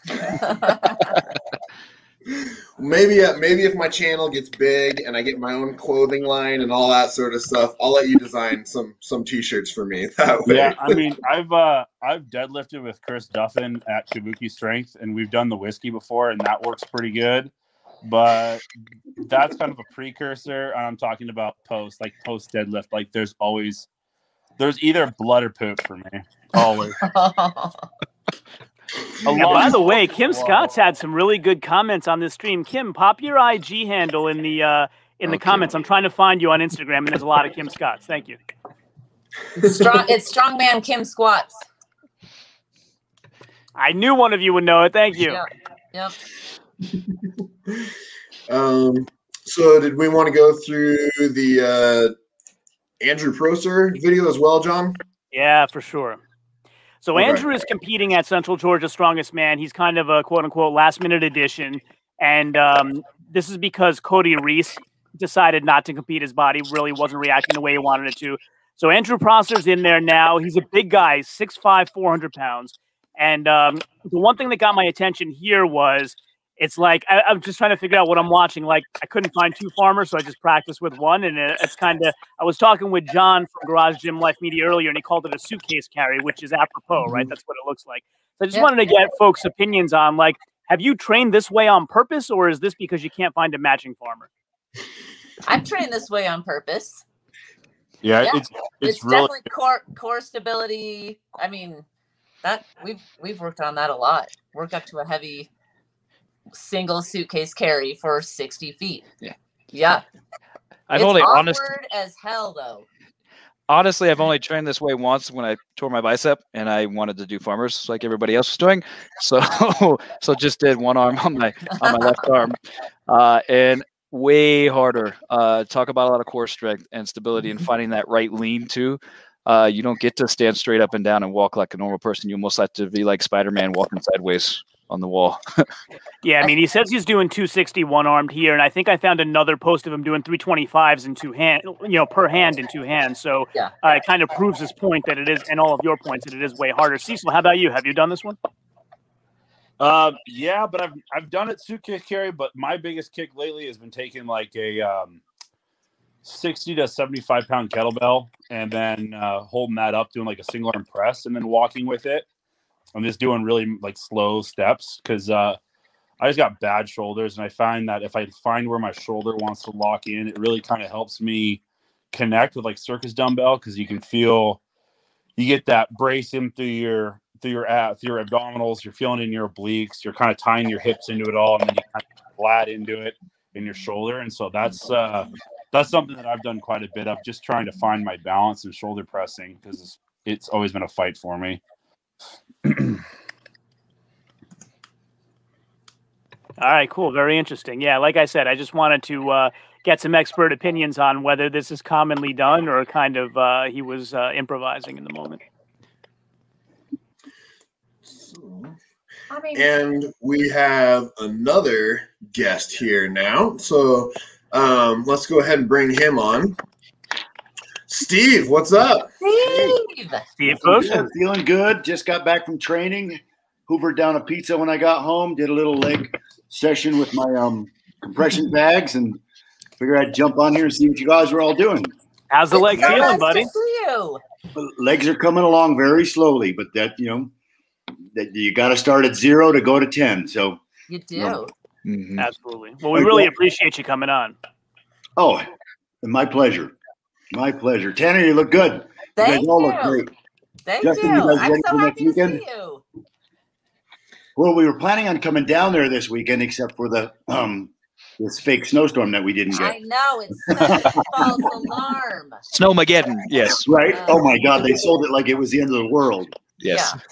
[laughs] maybe uh, maybe if my channel gets big and I get my own clothing line and all that sort of stuff, I'll let you design some some t-shirts for me [laughs] that way. Yeah, I mean, I've uh, I've deadlifted with Chris Duffin at Kabuki Strength, and we've done the whiskey before, and that works pretty good. But that's kind of a precursor. And I'm talking about post, like post deadlift. Like there's always there's either blood or poop for me. Always. [laughs] A by the way, Kim Scott's had some really good comments on this stream. Kim, pop your IG handle in the uh, in the Okay. comments. I'm trying to find you on Instagram, and there's a lot of Kim Scotts. Thank you. Strong, it's strongman Kim squats. I knew one of you would know it. Thank you. Yep. Yep. [laughs] Um, so did we want to go through the uh, Andrew Prosser video as well, John? Yeah, for sure. So Okay. Andrew is competing at Central Georgia Strongest Man. He's kind of a quote unquote last minute addition. And um, this is because Cody Reese decided not to compete. His body really wasn't reacting the way he wanted it to. So Andrew Prosser's in there now. He's a big guy, 6'5, 400 pounds. And um, the one thing that got my attention here was it's like I, am just trying to figure out what I'm watching. Like I couldn't find two farmers, so I just practiced with one, and it, it's kind of. I was talking with John from Garage Gym Life Media earlier, and he called it a suitcase carry, which is apropos, right? Mm-hmm. That's what it looks like. So I just yeah. wanted to get folks' opinions on like, have you trained this way on purpose, or is this because you can't find a matching farmer? I'm trained this way on purpose. Yeah, yeah. it's it's, it's really definitely core core stability. I mean, that we've we've worked on that a lot. Work up to a heavy single suitcase carry for 60 feet. Yeah. Yeah. [laughs] I've it's only awkward honest, as hell though. honestly, I've only trained this way once when I tore my bicep and I wanted to do farmers like everybody else was doing. [laughs] So, so just did one arm on my on my left arm, [laughs] uh, and way harder. Uh, talk about a lot of core strength and stability and finding that right lean too. Uh, you don't get to stand straight up and down and walk like a normal person. You almost have to be like Spider Man walking sideways on the wall. [laughs] yeah, I mean, he says he's doing 260 one armed here, and I think I found another post of him doing 325s in two hand, you know, per hand in two hands. So yeah. uh, it kind of proves his point that it is, and all of your points that it is way harder. Cecil, how about you? Have you done this one? Um, yeah, but I've I've done it suitcase carry, but my biggest kick lately has been taking like a um, 60 to 75 pound kettlebell and then uh, holding that up, doing like a single arm press, and then walking with it I'm just doing really like slow steps because uh, I just got bad shoulders, and I find that if I find where my shoulder wants to lock in, it really kind of helps me connect with like circus dumbbell because you can feel you get that bracing through your through your ab, through your abdominals. You're feeling in your obliques. You're kind of tying your hips into it all, and then you kind of flat into it in your shoulder. And so that's uh, that's something that I've done quite a bit of, just trying to find my balance and shoulder pressing because it's, it's always been a fight for me. All right, cool. Very interesting. Yeah, like I said, I just wanted to uh, get some expert opinions on whether this is commonly done or kind of uh, he was uh, improvising in the moment. I And we have another guest here now. So um, let's go ahead and bring him on. Steve, what's up? Steve. Steve Yeah, feeling good. Just got back from training. Hoovered down a pizza when I got home. Did a little leg session with my um, compression bags, and figured I'd jump on here and see what you guys were all doing. How's the leg So feeling, nice buddy? to see you. Legs are coming along very slowly, but that you know that you got to start at zero to go to ten. So You do. No. Mhm. Absolutely. Well, we really appreciate you coming on. oh, my pleasure, my pleasure. Tanna, you look good. Thank you guys all you. look great. Thank Justin, you. you guys I'm so happy to see you. Well, we were planning on coming down there this weekend, except for the um this fake snowstorm that we didn't get. I get. know it's such a false alarm. Snowmageddon. Yes. Right? Oh my God, they sold it like it was the end of the world. Yes. Yeah.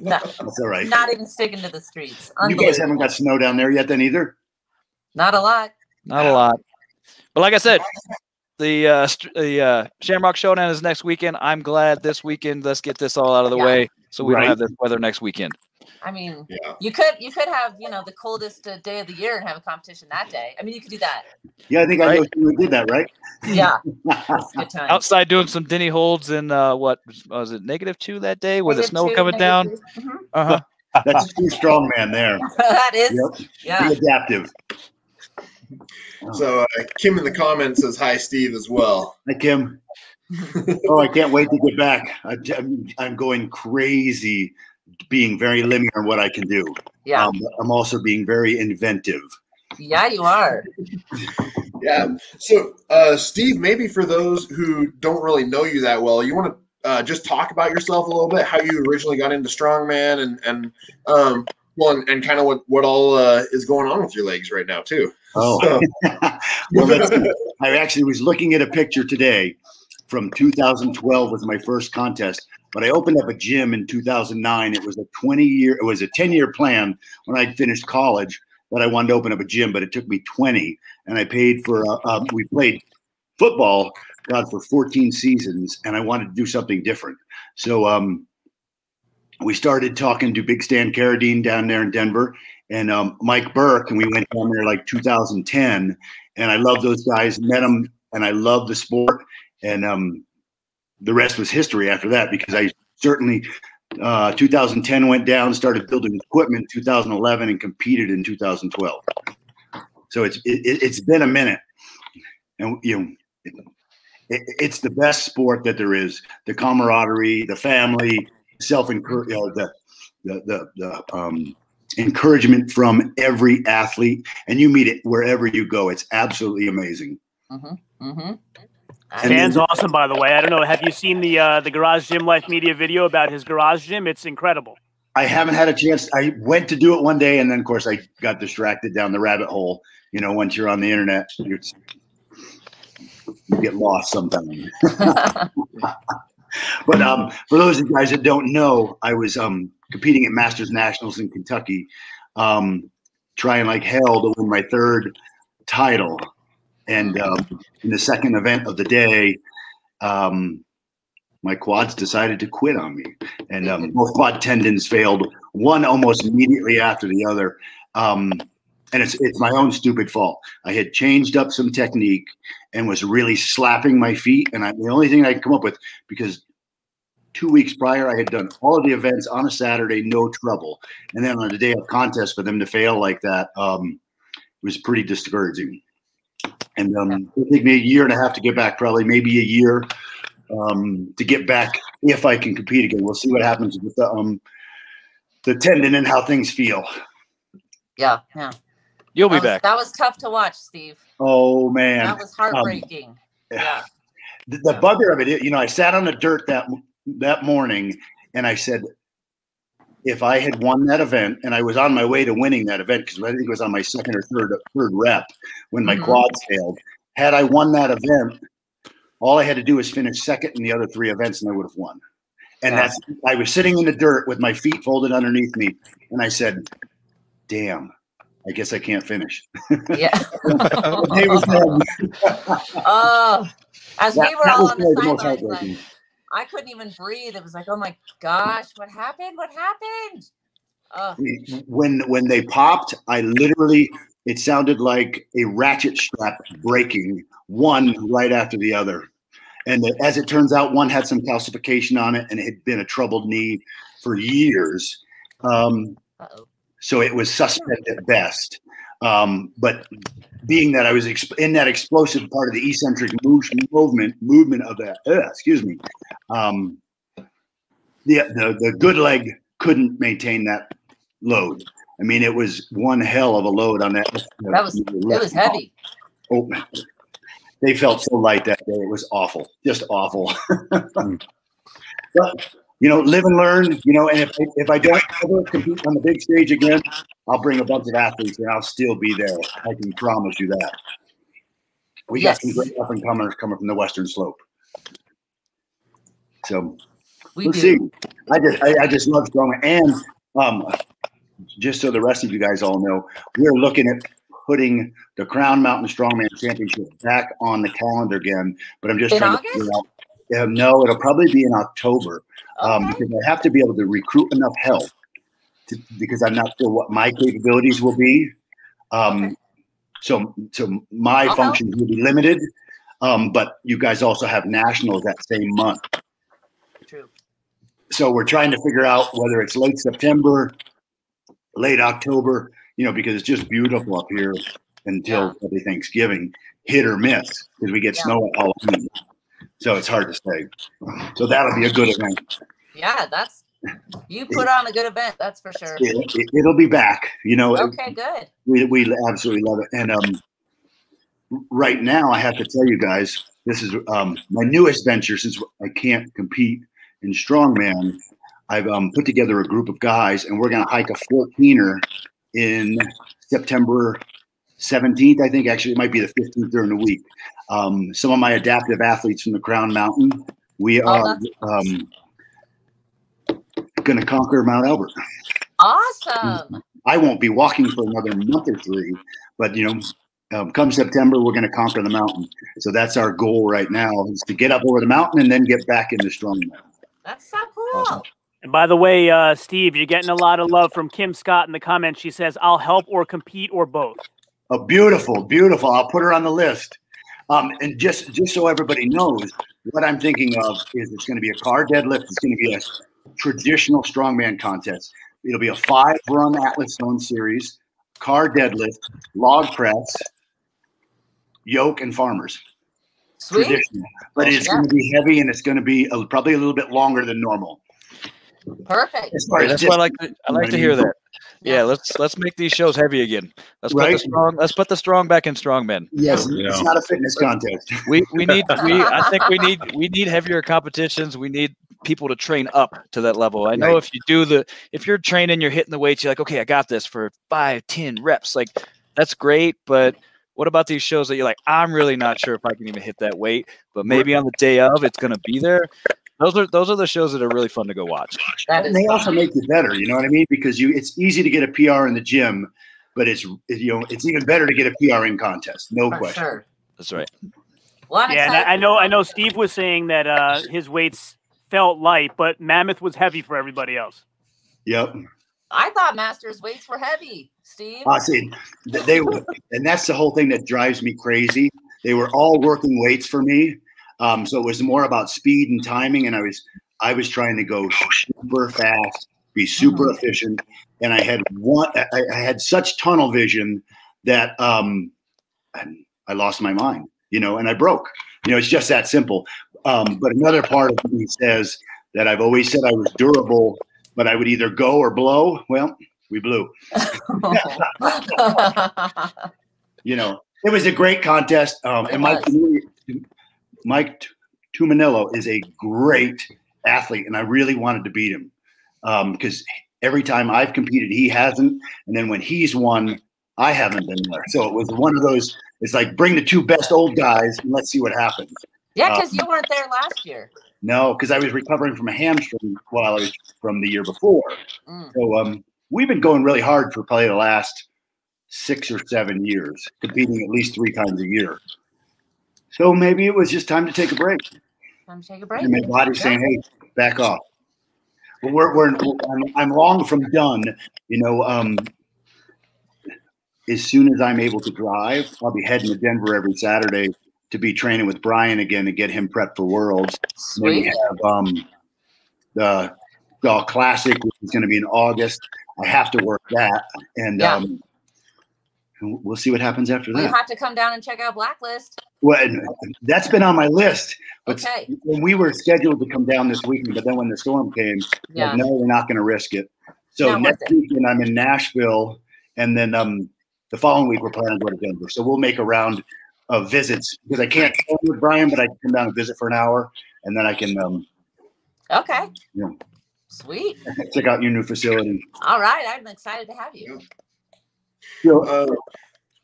No, That's all right. not even sticking to the streets. You guys haven't got snow down there yet, then either. Not a lot. Not a lot. But like I said, the uh, st- the uh, Shamrock Showdown is next weekend. I'm glad this weekend. Let's get this all out of the Yeah. way so we Right. don't have this weather next weekend. I mean, Yeah. you could you could have you know the coldest uh, day of the year and have a competition that day. I mean, you could do that. Yeah, I think I know Right. who did that, right? Yeah, [laughs] good. Outside doing some Dinnie holds in uh, what was it negative two that day with the snow two, coming down. negative three. Mhm. Uh huh. That's too strong, man. There. [laughs] that is, Yep. yeah. Be adaptive. So uh, Kim in the comments says hi, Steve, as well. Hi, Kim. [laughs] Oh, I can't wait to get back. I, I'm, I'm going crazy, being very limited on what I can do. Yeah, Um, I'm also being very inventive. yeah, you are. [laughs] Yeah. So, uh, Steve, maybe for those who don't really know you that well, you want to uh, just talk about yourself a little bit, how you originally got into strongman, and and um, well, and, and kind of what what all uh, is going on with your legs right now too. Oh, So- [laughs] well, let's see. I actually was looking at a picture today from 2012 was my first contest, but I opened up a gym in 2009. It was a 20 year, it was a 10 year plan when I finished college that I wanted to open up a gym, but it took me 20, and I paid for. Uh, um, we played football, God, for 14 seasons, and I wanted to do something different. So um, we started talking to Big Stan Carradine down there in Denver, and um, Mike Burke, and we went down there like 2010, and I love those guys. Met them, and I love the sport, and um, the rest was history after that because I certainly Uh, 2010 went down, started building equipment. 2011 and competed in 2012. So it's it, it's been a minute, and you know. It, it's the best sport that there is. The camaraderie, the family, self encourage, you know, the the the, the um, encouragement from every athlete, and you meet it wherever you go. It's absolutely amazing. Mm-hmm. Mm-hmm. Dan's awesome, by the way. I don't know. Have you seen the uh, the Garage Gym Life Media video about his garage gym? It's incredible. I haven't had a chance. I went to do it one day, and then of course I got distracted down the rabbit hole. You know, once you're on the internet, you get lost sometimes. [laughs] [laughs] but um, for those of you guys that don't know, I was um, competing at Masters Nationals in Kentucky, um, trying like hell to win my third title. And um, in the second event of the day, um, my quads decided to quit on me, and um, both quad tendons failed. One almost immediately after the other, um, and it's it's my own stupid fault. I had changed up some technique and was really slapping my feet, and I, the only thing I could come up with because two weeks prior I had done all of the events on a Saturday, no trouble, and then on the day of contest for them to fail like that um, was pretty discouraging. And um, it'll take me a year and a half to get back, probably maybe a year um, to get back if I can compete again. We'll see what happens with the um, the tendon and how things feel. Yeah, yeah. You'll be That was, back. that was tough to watch, Steve. Oh man, That was heartbreaking. yeah. [sighs] the, the bugger of it, you know, I sat on the dirt that that morning and I said, if I had won that event and I was on my way to winning that event, because I think it was on my second or third third rep when my Mhm. quads failed. Had I won that event, all I had to do was finish second in the other three events and I would have won. And that's I was sitting in the dirt with my feet folded underneath me, and I said, Damn, I guess I can't finish. Yeah. [laughs] [laughs] The day was done. oh, as That- we were all on the sidelines. I couldn't even breathe. It was like, oh my gosh, what happened? What happened? Oh, when when they popped, I literally it sounded like a ratchet strap breaking one right after the other. And as it turns out, one had some calcification on it, and it had been a troubled knee for years. Um, so it was suspect at best. Um, but being that I was exp- in that explosive part of the eccentric move- movement movement of that, uh, excuse me, um, the, the the good leg couldn't maintain that load. I mean, it was one hell of a load on that. That was- It was heavy. Oh, they felt so light that day. It was awful, just awful. [laughs] but you know, live and learn. You know, and if if I don't ever compete on the big stage again, I'll bring a bunch of athletes and I'll still be there. I can promise you that. We got some great up and comers coming from the Western Slope. So We we'll do. see. I just I, I just love strong and um just so the rest of you guys all know, we're looking at putting the Crown Mountain Strongman Championship back on the calendar again. But I'm just In trying August? to figure out. Yeah, no, it'll probably be in October um, Okay. because I have to be able to recruit enough help to, because I'm not sure what my capabilities will be. Um, Okay. So, so my help. functions will be limited. Um, but you guys also have nationals that same month True. so we're trying to figure out whether it's late September, late October, you know, because it's just beautiful up here until probably Thanksgiving, hit or miss, because we get Yeah. snow at Halloween. So it's hard to say. So that'll be a good event. Yeah, that's you put on a good event, that's for sure. It, it, will be back. You know, Okay, good. we, we absolutely love it. And um, right now, I have to tell you guys, this is um, my newest venture since I can't compete in strongman. I've um, put together a group of guys, and we're going to hike a 14er in September 17th. I think actually it might be the 15th during the week. Um, some of my adaptive athletes from the Crown Mountain. We Oh, are um, going to conquer Mount Elbert. Awesome. I won't be walking for another month or three, but you know, um, come September, we're going to conquer the mountain. So that's our goal right now is to get up over the mountain and then get back into strongman. That's so cool. And by the way, uh, Steve, you're getting a lot of love from Kim Scott in the comments. She says, "I'll help or compete or both." Oh, beautiful, beautiful. I'll put her on the list. Um, and just just so everybody knows, what I'm thinking of is it's going to be a car deadlift. It's going to be a traditional strongman contest. It'll be a five run Atlas stone series, car deadlift, log press, yoke, and farmers. Sweet. Traditional. But it's Yeah. going to be heavy and it's going to be a, probably a little bit longer than normal. Perfect. As as that's why I like to, I like to hear that. Yeah, let's let's make these shows heavy again. Let's put the strong let's put the strong back in strong men. Yes, Yeah. it's not a fitness contest. We we need [laughs] we I think we need we need heavier competitions. We need people to train up to that level. I know Right. if you do the if you're training, you're hitting the weights, you're like, okay, I got this for five, ten reps. Like that's great, but what about these shows that you're like, I'm really not sure if I can even hit that weight, but maybe on the day of it's gonna be there. Those are those are the shows that are really fun to go watch. That And they fun. also make you better. You know what I mean? Because you, it's easy to get a PR in the gym, but it's you know it's even better to get a PR in contest. No for question. sure. That's right. Yeah, and. I I know I know Steve was saying that uh, his weights felt light, but Mammoth was heavy for everybody else. Yep. I thought Masters weights were heavy, Steve. I see. They were, and that's the whole thing that drives me crazy. They were all working weights for me, um, so it was more about speed and timing. And I was, I was trying to go super fast, be super Mhm. efficient, and I had one. I, I had such tunnel vision that um, and I lost my mind. You know, and I broke. You know, it's just that simple. Um, but another part of me says that I've always said I was durable, but I would either go or blow. Well, we blew. [laughs] [laughs] you know, it was a great contest. Um, and Mike, Mike Tumanillo is a great athlete, and I really wanted to beat him because every time I've competed, he hasn't, and then when he's won, I haven't been there. So it was one of those. It's like bring the two best old guys and let's see what happens. yeah, because you weren't there last year. No, because I was recovering from a hamstring while I was from the year before. Mm. So um, we've been going really hard for probably the last six or seven years, competing at least three times a year. So maybe it was just time to take a break. Time to take a break. And my body's saying, "Hey, back off." But we're, we're I'm, I'm long from done. You know, um, as soon as I'm able to drive, I'll be heading to Denver every Saturday to be training with Brian again to get him prepped for Worlds. And then we have um, the the classic, which is going to be in August. I have to work that, and Yeah. um, we'll see what happens after that. have to come down and check out Blacklist. Well, and that's been on my list. But Okay. when we were scheduled to come down this weekend, but then when the storm came, Yeah. like, no, we're not going to risk it. So Not next weekend I'm in Nashville, and then um, the following week we're planning to go to Denver. So we'll make a round of visits because I can't stay with Brian, but I can come down and visit for an hour, and then I can um, Okay. Yeah. Sweet. [laughs] check out your new facility. All right. I'm excited to have you. So, Uh,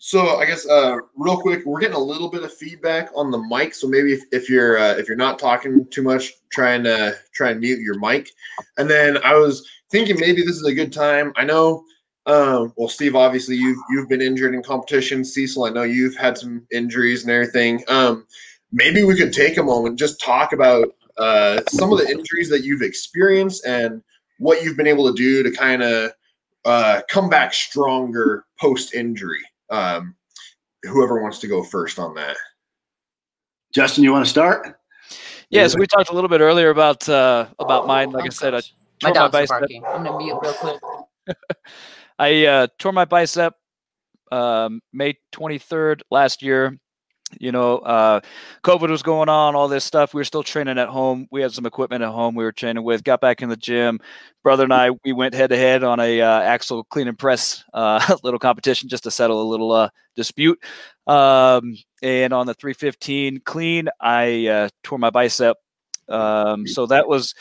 so I guess uh, real quick, we're getting a little bit of feedback on the mic. So maybe if, if you're uh, if you're not talking too much, try and uh, try and mute your mic. And then I was thinking maybe this is a good time. I know. Um, well, Steve, obviously you've you've been injured in competition. Cecil, I know you've had some injuries and everything. Um, maybe we could take a moment just talk about uh, some of the injuries that you've experienced and what you've been able to do to kind of uh, come back stronger post injury. Um, whoever wants to go first on that. Justin, you want to start? Yeah, so we talked a little bit earlier about uh, about mine. Like I said, I Oh, my tore my bicep. barking. I'm gonna mute real quick. [laughs] I uh, tore my bicep um, May 23rd last year. You know, uh, COVID was going on, all this stuff. We were still training at home. We had some equipment at home we were training with. Got back in the gym. Brother and I, we went head to head on a uh, axle clean and press uh, [laughs] little competition just to settle a little uh, dispute. Um, and on the 315 clean, I uh, tore my bicep. Um, so that was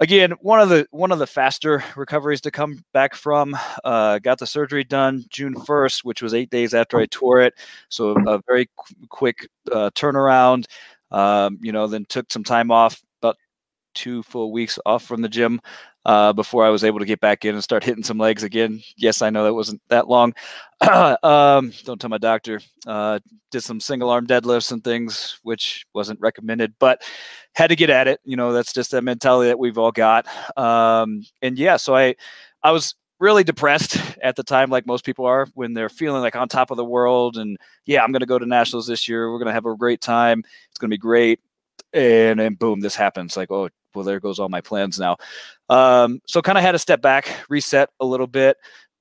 again one of the one of the faster recoveries to come back from uh, got the surgery done june 1st which was eight days after i tore it. So a very qu- quick uh, turnaround um, you know then took some time off about two full weeks off from the gym uh, before i was able to get back in and start [laughs] hitting some legs again yes i know that wasn't that long [clears throat] um, don't tell my doctor uh, did some single arm deadlifts and things which wasn't recommended but had to get at it. You know, that's just that mentality that we've all got. Um, and yeah, so I, I was really depressed at the time, like most people are when they're feeling like on top of the world. And yeah, I'm going to go to nationals this year. We're going to have a great time. It's going to be great. And then boom, this happens. Like, oh, well, there goes all my plans now. Um, so kind of had to step back, reset a little bit,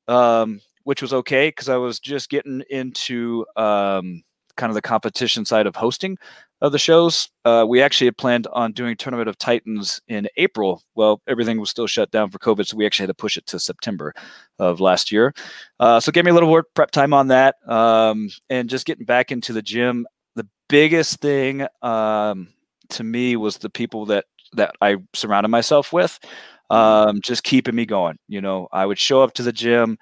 um, which was okay because I was just getting into um, kind of the competition side of hosting of the shows. Uh, we actually had planned on doing Tournament of Titans in April. Well, everything was still shut down for COVID, so we actually had to push it to September of last year. Uh, so, gave me a little more prep time on that, um, and just getting back into the gym. The biggest thing um, to me was the people that that I surrounded myself with, um, just keeping me going. You know, I would show up to the gym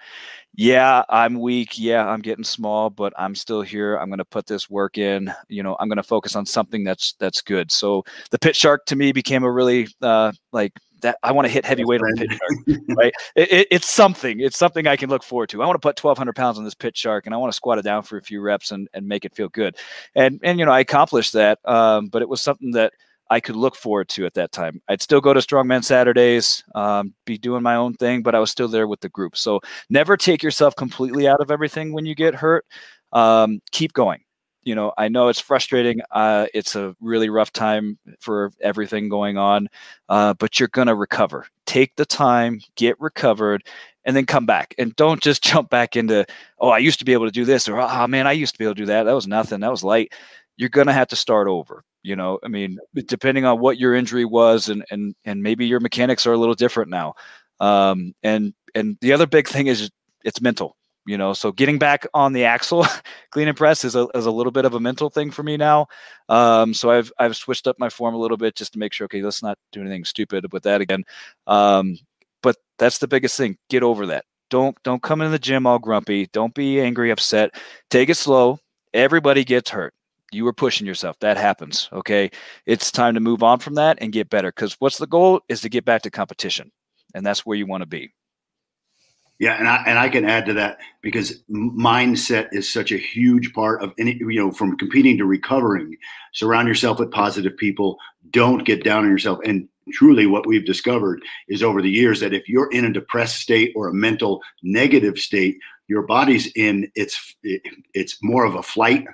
yeah, I'm weak. Yeah, I'm getting small, but I'm still here. I'm going to put this work in. You know, I'm going to focus on something that's that's good. So the pit shark to me became a really uh, like that. I want to hit heavyweight on the pit shark, [laughs] right? It, it, it's something. It's something I can look forward to. I want to put 1,200 pounds on this pit shark, and I want to squat it down for a few reps and and make it feel good. And and you know, I accomplished that. Um, but it was something that I could look forward to at that time. I'd still go to Strongman Saturdays, um, be doing my own thing, but I was still there with the group. So never take yourself completely out of everything when you get hurt. Um, keep going. You know, I know it's frustrating. Uh, it's a really rough time for everything going on, uh, but you're going to recover. Take the time, get recovered, and then come back. And don't just [laughs] jump back into, oh, I used to be able to do this, or oh, man, I used to be able to do that. That was nothing. That was light. You're going to have to start over you know, I mean, depending on what your injury was, and and and maybe your mechanics are a little different now. Um, and and the other big thing is it's mental. You know, so getting back on the axle, [laughs] clean and press is a, is a little bit of a mental thing for me now. Um, so I've I've switched up my form a little bit just to make sure, okay, let's not do anything stupid with that again. Um, but that's the biggest thing. Get over that. Don't don't come in the gym all grumpy. Don't be angry, upset. Take it slow. Everybody gets hurt you were pushing yourself. That happens. Okay. It's time to move on from that and get better. Because what's the goal is to get back to competition. And that's where you want to be. Yeah, and I and I can add to that because mindset is such a huge part of any you know from competing to recovering. Surround yourself with positive people. Don't get down on yourself. And truly, what we've discovered is over the years that if you're in a depressed state or a mental negative state, your body's in it's it's more of a flight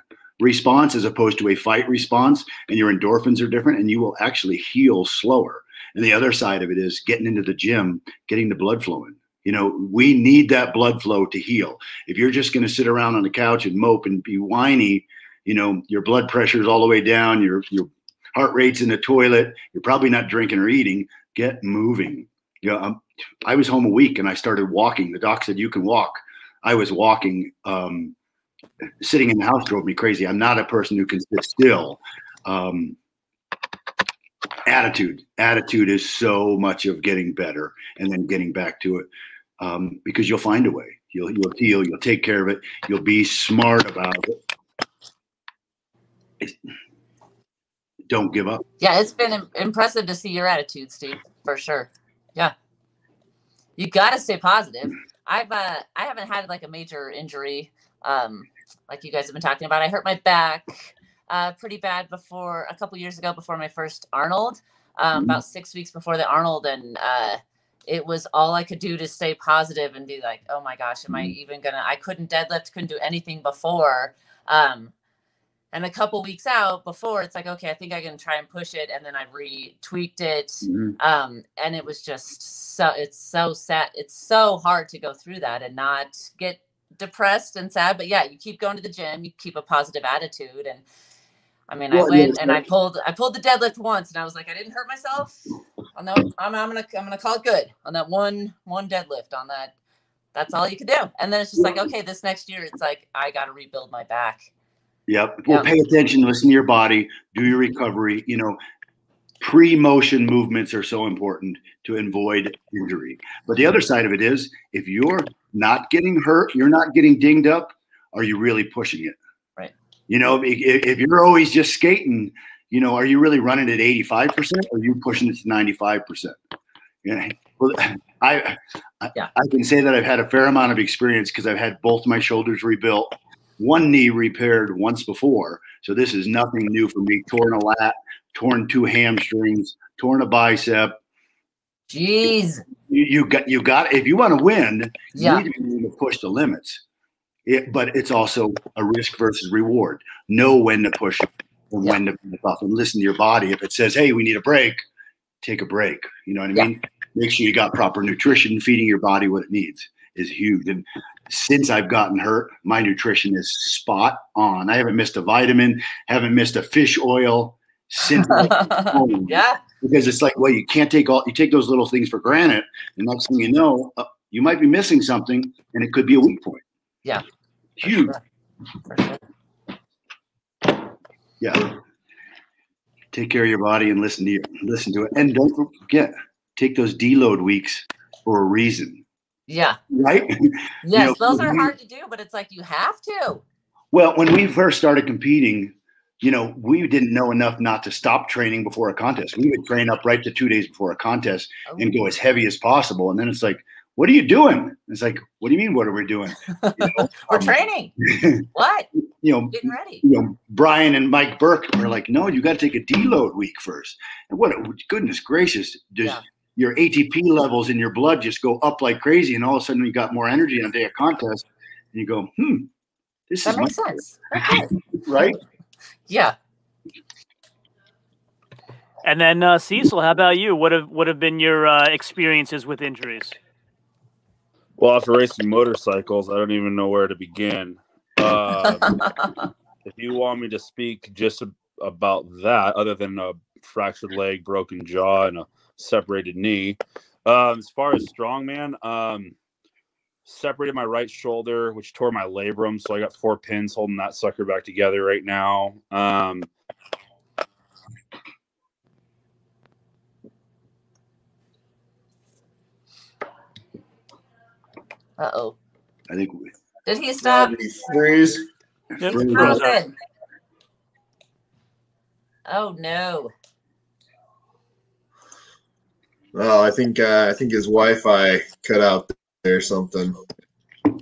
response as opposed to a fight response, and your endorphins are different, and you will actually heal slower. And the other side of it is getting into the gym, getting the blood flowing. You know, we need that blood flow to heal. If you're just going to sit around on the couch and mope and be whiny, you know, your blood pressure is all the way down, your your heart rate's in the toilet, you're probably not drinking or eating. Get moving. You know, um, I was home a week and I started walking. The doc said you can walk. I was walking um, sitting in the house drove me crazy. I'm not a person who can sit still. Um, attitude, attitude is so much of getting better and then getting back to it um, because you'll find a way. You'll you'll heal. You'll take care of it. You'll be smart about it. It's, don't give up. Yeah, it's been impressive to see your attitude, Steve, for sure. Yeah, you got to stay positive. I've uh, I haven't had like a major injury um, like you guys have been talking about. I hurt my back uh, pretty bad before a couple years ago before my first Arnold, um, mm-hmm. about six weeks before the Arnold, and uh, it was all I could do to stay positive and be like, oh my gosh, am I mm-hmm. even gonna? I couldn't deadlift, couldn't do anything before. Um, and a couple weeks out before, it's like, okay, I think I can try and push it, and then I retweaked it, mm-hmm. um, and it was just so. It's so sad. It's so hard to go through that and not get depressed and sad. But yeah, you keep going to the gym, you keep a positive attitude. And I mean, well, I went and I pulled I pulled the deadlift once and I was like, I didn't hurt myself. On that, I'm, I'm gonna I'm gonna call it good on that one one deadlift on that. That's all you can do. And then it's just like, okay, this next year it's like I gotta rebuild my back. Yep. Well, yep. pay attention, listen to your body, do your recovery. You know, pre-motion movements are so important to avoid injury. But the other side of it is if you're not getting hurt, you're not getting dinged up, are you really pushing it? Right. You know, if, if you're always just skating, you know, are you really running at 85% or are you pushing it to 95%? Yeah. Well, I, yeah. I can say that I've had a fair amount of experience because I've had both my shoulders rebuilt, one knee repaired once before. So this is nothing new for me. Torn a lat, torn two hamstrings, torn a bicep. Jeez. You, you got you got if you want to win, yeah. you need to be able to push the limits. It, but it's also a risk versus reward. Know when to push and yeah. when to back off, and listen to your body. If it says, "Hey, we need a break," take a break. You know what I mean? Make sure you got proper nutrition, feeding your body what it needs is huge. And since I've gotten hurt, my nutrition is spot on. I haven't missed a vitamin, haven't missed a fish oil since. [laughs] yeah. Because it's like, well, you can't take all you take those little things for granted. And next thing you know, uh, you might be missing something, and it could be a weak point. Yeah. for Huge. sure. For sure. Yeah. Take care of your body and listen to your, listen to it, and don't forget take those deload weeks for a reason, Yeah. right? [laughs] Yes, know, those are hard to do, but it's like you have to. Well, when we first started competing, you know, we didn't know enough not to stop training before a contest. We would train up right to two days before a contest and go as heavy as possible. And then it's like, what are you doing? It's like, what do you mean? What are we doing? [laughs] You know, We're um, training. [laughs] What? you know, Getting ready. you know, Brian and Mike Burke are like, no, you got to take a deload week first. And what, goodness gracious, does Yeah. your ATP levels in your blood just go up like crazy, and all of a sudden you got more energy on a day of contest, and you go, hmm, this That is makes sense. [laughs] Okay. right. Yeah. And then uh, Cecil, how about you? What have what have been your uh, experiences with injuries? Well, after racing motorcycles, I don't even know where to begin. Uh, [laughs] if you want me to speak just about that, other than a fractured leg, broken jaw, and a separated knee, um, as far as strongman, um, separated my right shoulder, which tore my labrum, so I got four pins holding that sucker back together right now. Um, Uh oh. I think we, Did he stop? Gravity freeze. Yep. Frozen. Froze up. Frozen. Oh no. Oh, I think uh, I think his Wi-Fi cut out there or something.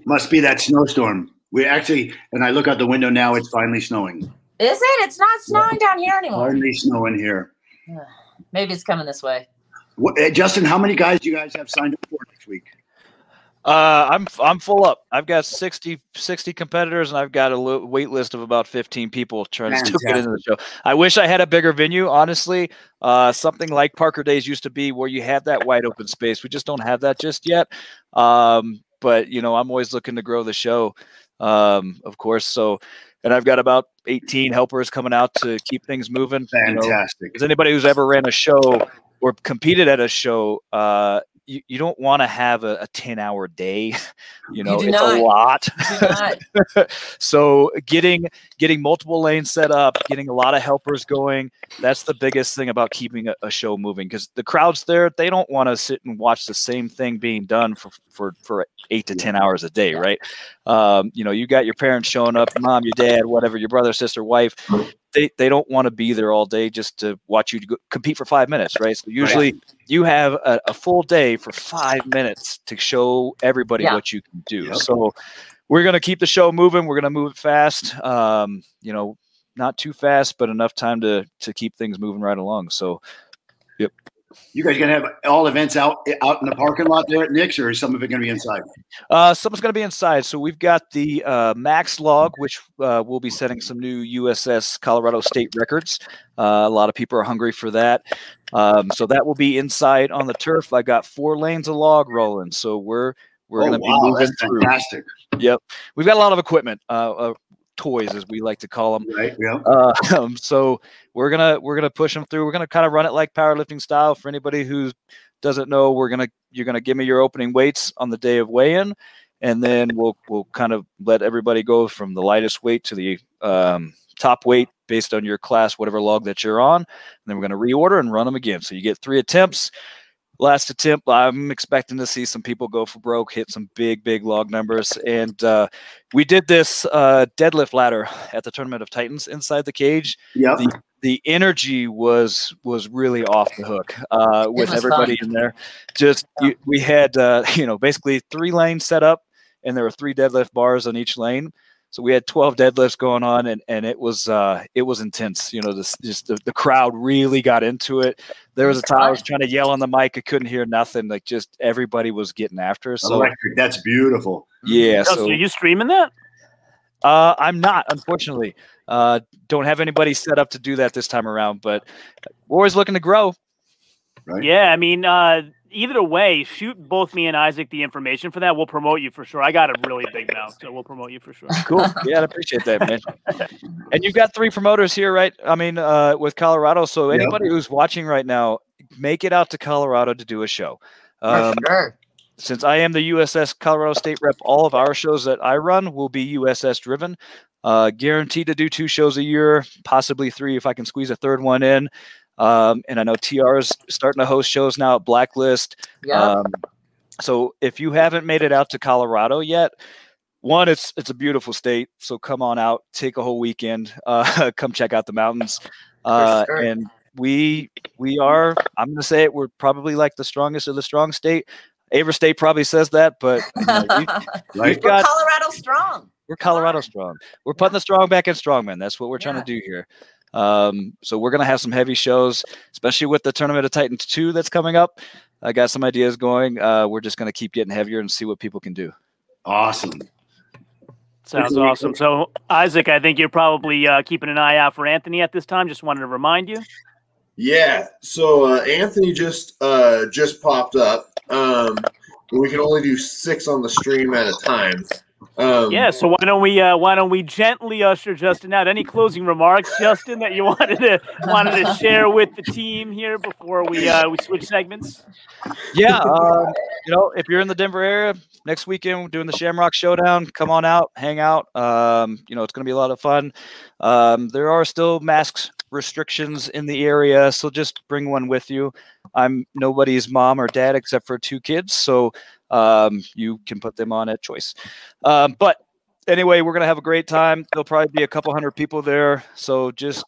must be that snowstorm. We actually, and I look out the window now, it's finally snowing. Is it? It's not snowing down here anymore. Finally snowing here. Maybe it's coming this way. What, uh, Justin, how many guys do you guys have signed up for next week? Uh, I'm I'm full up. I've got 60, 60 competitors, and I've got a lo- wait list of about fifteen people trying to get into the show. I wish I had a bigger venue. Honestly, uh, something like Parker Days used to be, where you had that wide open space. We just don't have that just yet. Um, but you know, I'm always looking to grow the show, um, of course. So, and I've got about eighteen helpers coming out to keep things moving. you know. Fantastic. Anybody who's ever ran a show or competed at a show, uh, you, you don't want to have a, a 10 hour day. [laughs] You know, do it's not. a lot. [laughs] So getting getting multiple lanes set up, getting a lot of helpers going, that's the biggest thing about keeping a, a show moving because the crowds there, they don't want to sit and watch the same thing being done for for, for eight to 10 hours a day, right? Um, you know, you got your parents showing up, mom, your dad, whatever, your brother, sister, wife, they, they don't want to be there all day just to watch you go, compete for five minutes, right? So usually you have a, a full day for five minutes to show everybody Yeah. what you can do. Yep. So we're gonna keep the show moving. We're gonna move it fast. Um, you know, not too fast, but enough time to to keep things moving right along. So You guys gonna have all events out out in the parking lot there at Nick's, or is some of it gonna be inside? Uh, someone's going to be inside. So we've got the uh, Max log, which uh, will be setting some new USS Colorado state records. Uh, a lot of people are hungry for that. Um, so that will be inside on the turf. I got four lanes of log rolling. So we're we're oh, going to wow, be moving through. fantastic. We've got a lot of equipment, uh, uh, toys as we like to call them. Right? Yeah. Uh, [laughs] um, so we're gonna we're gonna push them through. We're gonna kind of run it like powerlifting style. For anybody who doesn't know, we're gonna you're gonna give me your opening weights on the day of weigh-in, and then we'll we'll kind of let everybody go from the lightest weight to the um, top weight based on your class, whatever log that you're on. And then we're gonna reorder and run them again. So you get three attempts. Last attempt, I'm expecting to see some people go for broke, hit some big, big log numbers. And uh, we did this uh, deadlift ladder at the Tournament of Titans inside the cage Yeah. the the energy was was really off the hook uh, with everybody in there. Just you, we had uh, [laughs] you know basically three lanes set up, and there were three deadlift bars on each lane. So we had twelve deadlifts going on, and, and it was uh, it was intense. You know, this just the, the crowd really got into it. There was a time I was trying to yell on the mic, I couldn't hear nothing. Like just everybody was getting after. So Electric. That's beautiful. yeah, Oh, so so are you streaming that? uh, I'm not, unfortunately. Uh, don't have anybody set up to do that this time around, but we're always looking to grow. Right? Yeah, I mean, uh, either way, shoot both me and Isaac the information for that. We'll promote you for sure. I got a really big mouth, so we'll promote you for sure. [laughs] Cool. Yeah, I appreciate that, man. [laughs] and you've got three promoters here, right? I mean, uh, with Colorado. So Yep. anybody who's watching right now, make it out to Colorado to do a show. Um, For sure. since I am the USS Colorado State rep, all of our shows that I run will be USS driven. Uh, guaranteed to do two shows a year, possibly three if I can squeeze a third one in. Um, and I know TR is starting to host shows now at Blacklist. Yeah. Um, so if you haven't made it out to Colorado yet, one, it's it's a beautiful state. So come on out, take a whole weekend, [laughs] uh, come check out the mountains. Uh, sure. And we we are. I'm going to say it. We're probably like the strongest of the strong state. Aver State probably says that, but you know, Right? [laughs] we've We're got Colorado strong. we're Colorado strong. We're putting the strong back in strongman. That's what we're trying Yeah. to do here. Um, so we're gonna have some heavy shows, especially with the Tournament of Titans two that's coming up. I got some ideas going. Uh, we're just gonna keep getting heavier and see what people can do. Awesome. Sounds awesome. So, Isaac, I think you're probably uh, keeping an eye out for Anthony at this time. Just wanted to remind you. Yeah. So uh, Anthony just uh, just popped up. Um, we can only do six on the stream at a time. Um, Yeah. So why don't we uh, why don't we gently usher Justin out? Any closing remarks, Justin, that you [laughs] wanted to wanted to share with the team here before we uh, we switch segments? Yeah, um, you know, if you're in the Denver area next weekend, we're doing the Shamrock Showdown. Come on out, hang out. Um, you know, it's going to be a lot of fun. Um, there are still masks restrictions in the area, so just bring one with you. I'm nobody's mom or dad except for two kids, so um, you can put them on at choice. Um, but anyway, we're going to have a great time. There'll probably be a couple hundred people there, so just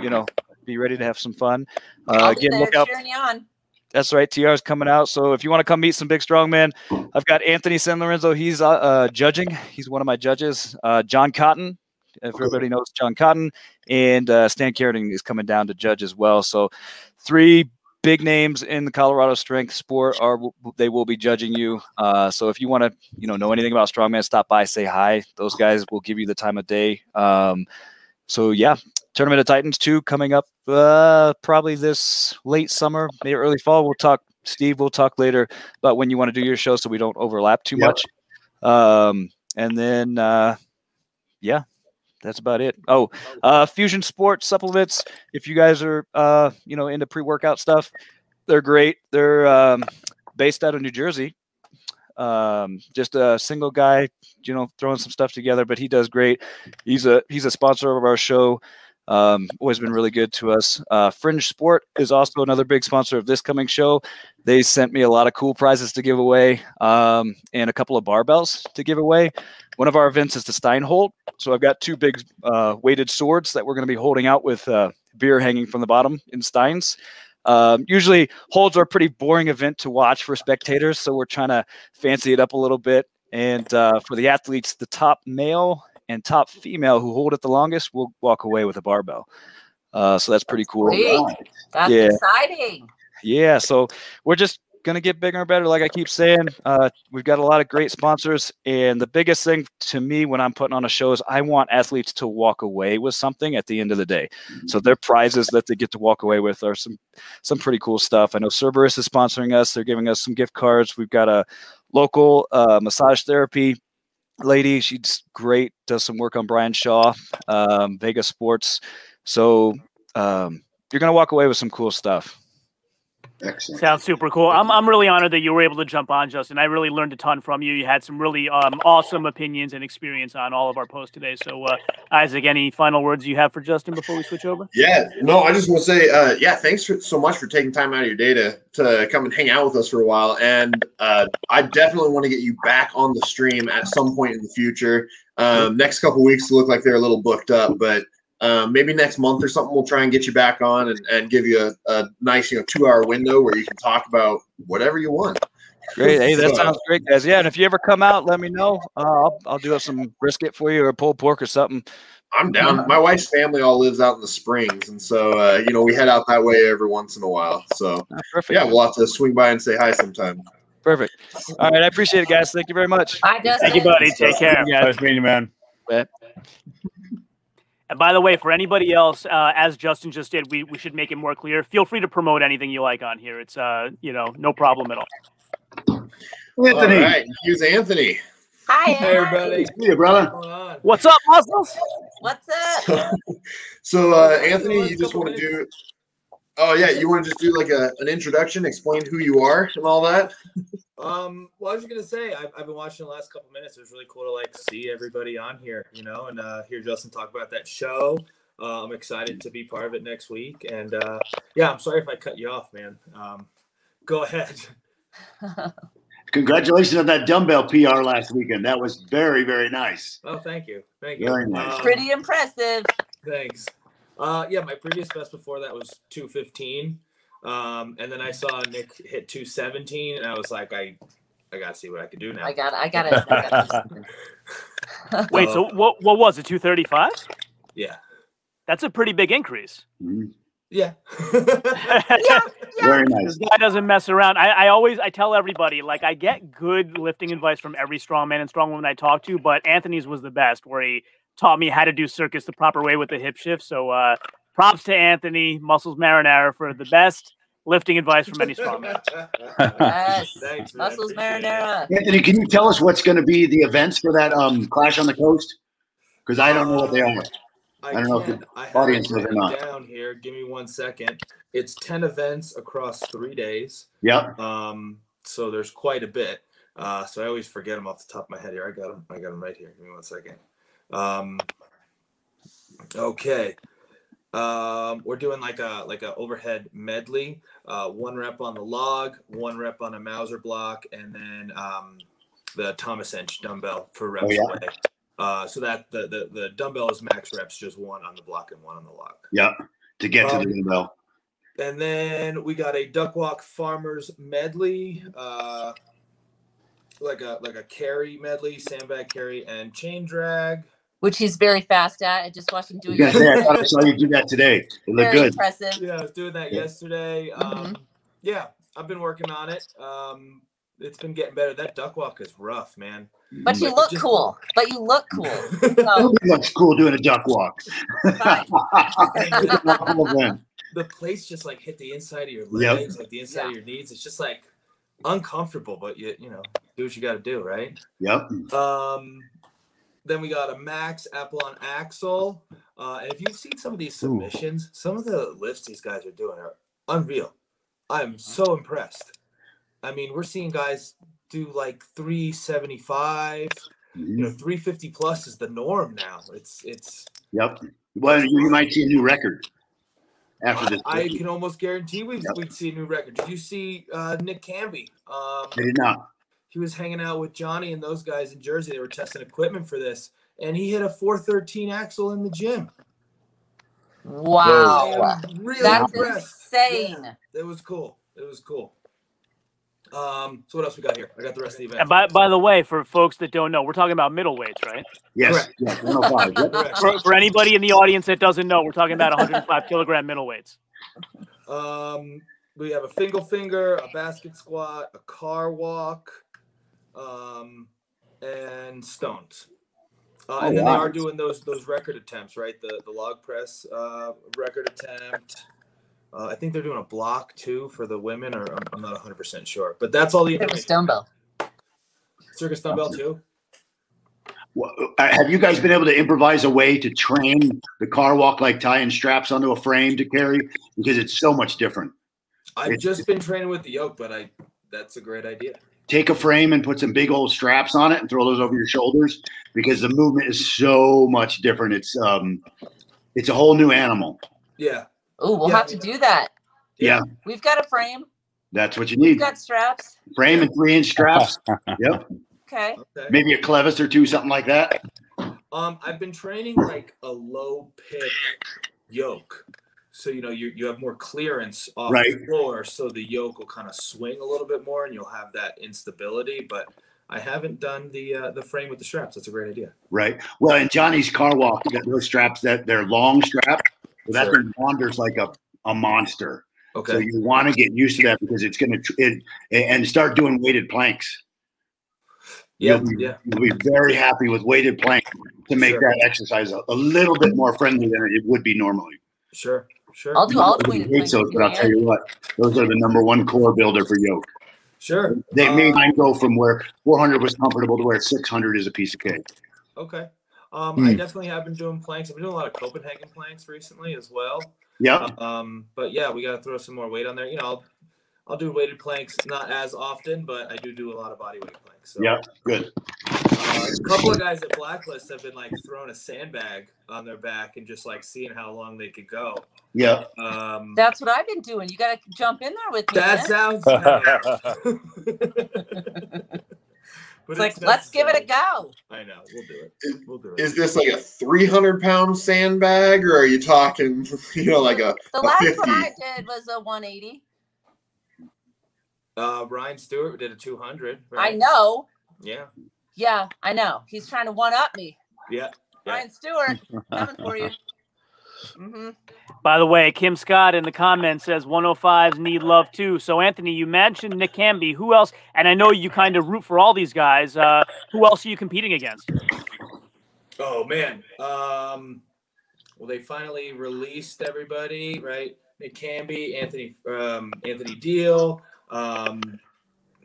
you know, be ready to have some fun. Uh, again, look out. on. That's right. TR is coming out. So if you want to come meet some big strong men, I've got Anthony San Lorenzo. He's uh, uh, judging. He's one of my judges. Uh, John Cotton, if everybody knows John Cotton, and uh, Stan Carradine is coming down to judge as well. So three big names in the Colorado strength sport are they will be judging you. Uh, so if you want to you know know anything about strongman, stop by, say hi. Those guys will give you the time of day. Um, so yeah, Tournament of Titans two coming up uh, probably this late summer, maybe early fall. We'll talk. Steve, we'll talk later about when you want to do your show, so we don't overlap too Yep. much. Um, and then uh, yeah, that's about it. Oh, uh, Fusion Sports supplements. If you guys are uh, you know into pre workout stuff, they're great. They're um, based out of New Jersey. Um, just a single guy, you know, throwing some stuff together, but he does great. He's a he's a sponsor of our show. Um, always been really good to us. Uh, Fringe Sport is also another big sponsor of this coming show. They sent me a lot of cool prizes to give away um, and a couple of barbells to give away. One of our events is the Steinholt. So I've got two big uh, weighted swords that we're going to be holding out with uh, beer hanging from the bottom in steins. Um, usually, holds are a pretty boring event to watch for spectators, so we're trying to fancy it up a little bit. And uh, for the athletes, the top male and top female who hold it the longest will walk away with a barbell. Uh, so that's pretty cool. That's Yeah. exciting. Yeah, so we're just gonna get bigger and better. Like I keep saying, uh, we've got a lot of great sponsors, and the biggest thing to me when I'm putting on a show is I want athletes to walk away with something at the end of the day. So their prizes that they get to walk away with are some some pretty cool stuff. I know Cerberus is sponsoring us; they're giving us some gift cards. We've got a local uh, massage therapy lady. She's great. Does some work on Brian Shaw, um, Vegas Sports. So um, you're gonna walk away with some cool stuff. Excellent. Sounds super cool. I'm, I'm really honored that you were able to jump on, Justin. I really learned a ton from you. You had some really um, awesome opinions and experience on all of our posts today. So, uh, Isaac, any final words you have for Justin before we switch over? Yeah, no, I just want to say, uh, yeah, thanks for, so much for taking time out of your day to, to come and hang out with us for a while. And uh, I definitely want to get you back on the stream at some point in the future. Um, next couple weeks look like they're a little booked up, but um, maybe next month or something, we'll try and get you back on and, and give you a, a nice, you know, two hour window where you can talk about whatever you want. Great. Hey, that So- sounds great, guys. Yeah, and if you ever come out, let me know. Uh, I'll I'll do up some brisket for you or pulled pork or something. I'm down. My wife's family all lives out in the Springs, and so uh, you know we head out that way every once in a while. So perfect. yeah, we'll have to swing by and say hi sometime. Perfect. All right, I appreciate it, guys. Thank you very much. Bye, Justin. Thank you, buddy. Take care. Yeah. Nice meeting you, man. Bet. And by the way, for anybody else, uh, as Justin just did, we, we should make it more clear. Feel free to promote anything you like on here. It's uh, you know, no problem at all. Anthony, All right, here's Anthony. Hi, Hey, everybody. see you, brother. What's? What's up, muscles? What's up? [laughs] So, uh, Anthony, you just want to do? Oh yeah, you want to just do like a an introduction, explain who you are and all that. Um, well, I was just gonna say I've, I've been watching the last couple minutes. It was really cool to like see everybody on here, you know, and uh, hear Justin talk about that show. Uh, I'm excited to be part of it next week, and uh, yeah, I'm sorry if I cut you off, man. Um, go ahead. [laughs] Congratulations on that dumbbell PR last weekend. That was very, very nice. Oh, thank you, thank you. Very nice. Um, Pretty impressive. Thanks. Uh, yeah, my previous best before that was 215. Um, and then I saw Nick hit 217, and I was like, I, I gotta see what I can do now. I got. I got it. [laughs] Wait, so what what was it? 235? yeah, That's a pretty big increase. Mhm. [laughs] [laughs] yeah, yeah. Very This nice. guy doesn't mess around. I, I always I tell everybody like I get good lifting advice from every strongman and strongwoman I talk to, but Anthony's was the best where he taught me how to do circus the proper way with the hip shift. So uh props to Anthony, Muscles Marinara for the best lifting advice from any strongman. Yes. [laughs] Thanks, man. Muscles Appreciate it. marinara. Anthony, can you tell us what's going to be the events for that um, Clash on the Coast? Because I don't know what they are. I, don't know if the I audience it knows or not. down here. Give me one second. It's 10 events across three days. Yep. Um, so there's quite a bit. Uh, so I always forget them off the top of my head here. I got them. I got them right here. Give me one second. Um, okay. Um, we're doing like a like a overhead medley. Uh, one rep on the log, one rep on a Mauser block, and then um, the Thomas Inch dumbbell for reps Oh, yeah. away. Uh, so that the, the the dumbbell is max reps, just one on the block and one on the log. Yep. To get to Um, the dumbbell. And then we got a duck walk farmers medley, uh, like a like a carry medley, sandbag carry, and chain drag. Which he's very fast at. I just watched him do You it. guys, I thought I saw you do that today. It looked Very good. impressive. Yeah, I was doing that Yeah. yesterday. Um, yeah, I've been working on it. Um, it's been getting better. That duck walk is rough, man. But you Like, look just- cool. But you look cool. [laughs] So looks cool doing a duck walk. [laughs] the place just like hit the inside of your Yep. legs, like the inside Yeah. of your knees. It's just like uncomfortable, but you you know do what you got to do, right? yep. Um, then we got a max apple on axle. Uh, and if you've seen some of these submissions, some of the lifts these guys are doing are unreal. I'm so impressed. I mean, we're seeing guys do like 375, you know, 350 plus is the norm now. It's it's Yep. Well, you, you might see a new record after this. I, I can almost guarantee we've, Yep. we'd see a new record. Did you see uh, Nick Camby? Um, I did not. He was hanging out with Johnny and those guys in Jersey. They were testing equipment for this, and he hit a 413 axle in the gym. I Wow. really That's impressed. insane. Yeah, it was cool. It was cool. Um, so what else we got here? I got the rest of the event. And by by the way, for folks that don't know, we're talking about middleweights, right? Yes. Yes 105. Yep. Correct. For, for anybody in the audience that doesn't know, we're talking about 105 kilogram middleweights. Um, we have a finger finger, a basket squat, a car walk, um, and stones. Uh, Oh, and then wow. they are doing those those record attempts, right? The the log press uh, record attempt. Uh, I think they're doing a block too for the women, or I'm, I'm not 100 percent sure. But that's all the Circus information. dumbbell. Circus dumbbell too. Well, uh, Have you guys been able to improvise a way to train the car walk like tying straps onto a frame to carry? Because it's so much different. I've It's- just been training with the yoke, but I that's a great idea. Take a frame and put some big old straps on it and throw those over your shoulders because the movement is so much different. It's um, it's a whole new animal. Yeah. Oh, we'll Yeah. have to do that. Yeah, We've got a frame. that's what you need. We've got straps. Frame and three inch straps. [laughs] Yep, Okay. Okay. maybe a clevis or two, something like that. Um, I've been training like a low pick yoke. So you know you you have more clearance off Right. the floor, so the yoke will kind of swing a little bit more, and you'll have that instability. But I haven't done the uh, the frame with the straps. That's a great idea. Right. Well, in Johnny's car walk, you got those straps that they're long strap. So that Sure. thing wanders like a, a monster. Okay. So you want to get used to that because it's going to it and start doing weighted planks. Yeah, you'll, be, yeah. you'll be very happy with weighted plank to make Sure. that exercise a, a little bit more friendly than it would be normally. Sure, sure. I'll do all the Nobody weighted hates planks. those, but I'll tell you what, those are the number one core builder for yoke. Sure. They made Uh, mine go from where 400 was comfortable to where 600 is a piece of cake. Okay. Um, Hmm. I definitely have been doing planks. I've been doing a lot of Copenhagen planks recently as well. Yep. Um, but yeah, we got to throw some more weight on there. You know, I'll, I'll do weighted planks not as often, but I do do a lot of body weight planks. So, Yep. Good. A couple of guys at Blacklist have been like throwing a sandbag on their back and just like seeing how long they could go. Yeah. Um, That's what I've been doing. You got to jump in there with me. that man. sounds. [laughs] [laughs] it's like, let's give it a go. I know. We'll do it. Is- We'll do it. Is this like a 300 pound sandbag, or are you talking, [laughs] you know, like a, The a last 50? one I did was a 180. Uh, Ryan Stewart did a 200. I know. Yeah. Yeah, I know. He's trying to one up me. Yeah. Yeah. Ryan Stewart, coming for you. [laughs] hmm By the way, Kim Scott in the comments says 105s need love too. So, Anthony, you mentioned Nick Camby. Who else? And I know you kind of root for all these guys. Uh, who else are you competing against? Oh man. Um, well, they finally released everybody, right? Nick Camby, Anthony, um, Anthony Deal. Um,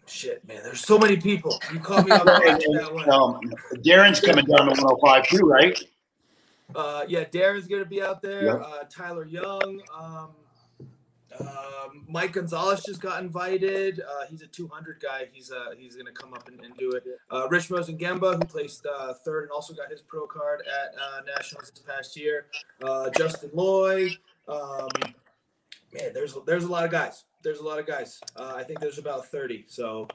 shit, man. There's so many people. You caught me off guard that one. Um, Darren's coming down to 105 too, right? Uh, yeah, Darren's gonna be out there. Uh, Tyler Young. Um, um, Mike Gonzalez just got invited. Uh, he's a 200 guy. He's uh, he's gonna come up and, and do it. Uh, Rich Mosengemba, who placed uh, third and also got his pro card at uh, nationals this past year. Uh, Justin Lloyd. Um, man, there's there's a lot of guys. There's a lot of guys. Uh, I think there's about 30. So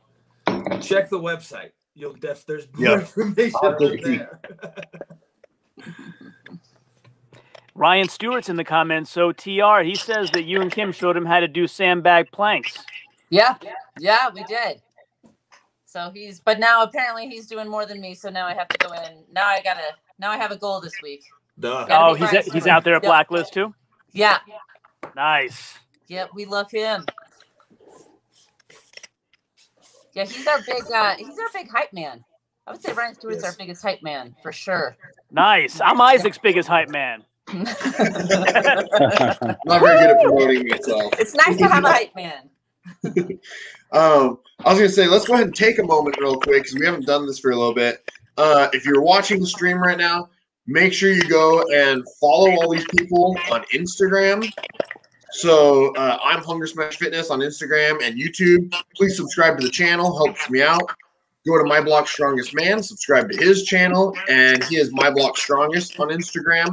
check the website. You'll def there's more Yeah. information I'll out take a peek. there. [laughs] Ryan Stewart's in the comments. So, TR, he says that you and Kim showed him how to do sandbag planks. Yeah, yeah, we did. So he's, but now apparently he's doing more than me. So now I have to go in. Now I gotta. Now I have a goal this week. Duh. Oh, he's, Ryan he's out there at Yep. Blacklist too? Yeah, Nice. yep, we love him. Yeah, he's our big. uh He's our big hype man. I would say Ryan Stewart's our biggest hype man for sure. Nice. I'm Isaac's biggest hype man. [laughs] Not very good at promoting myself. it's nice to have a hype man. [laughs] Um, I was gonna say, let's go ahead and take a moment real quick because we haven't done this for a little bit. Uh, if you're watching the stream right now, make sure you go and follow all these people on Instagram. So uh, I'm Hunger Smash Fitness on Instagram and YouTube. Please subscribe to the channel; helps me out. Go to My Block Strongest Man, subscribe to his channel, and he is My Block Strongest on Instagram.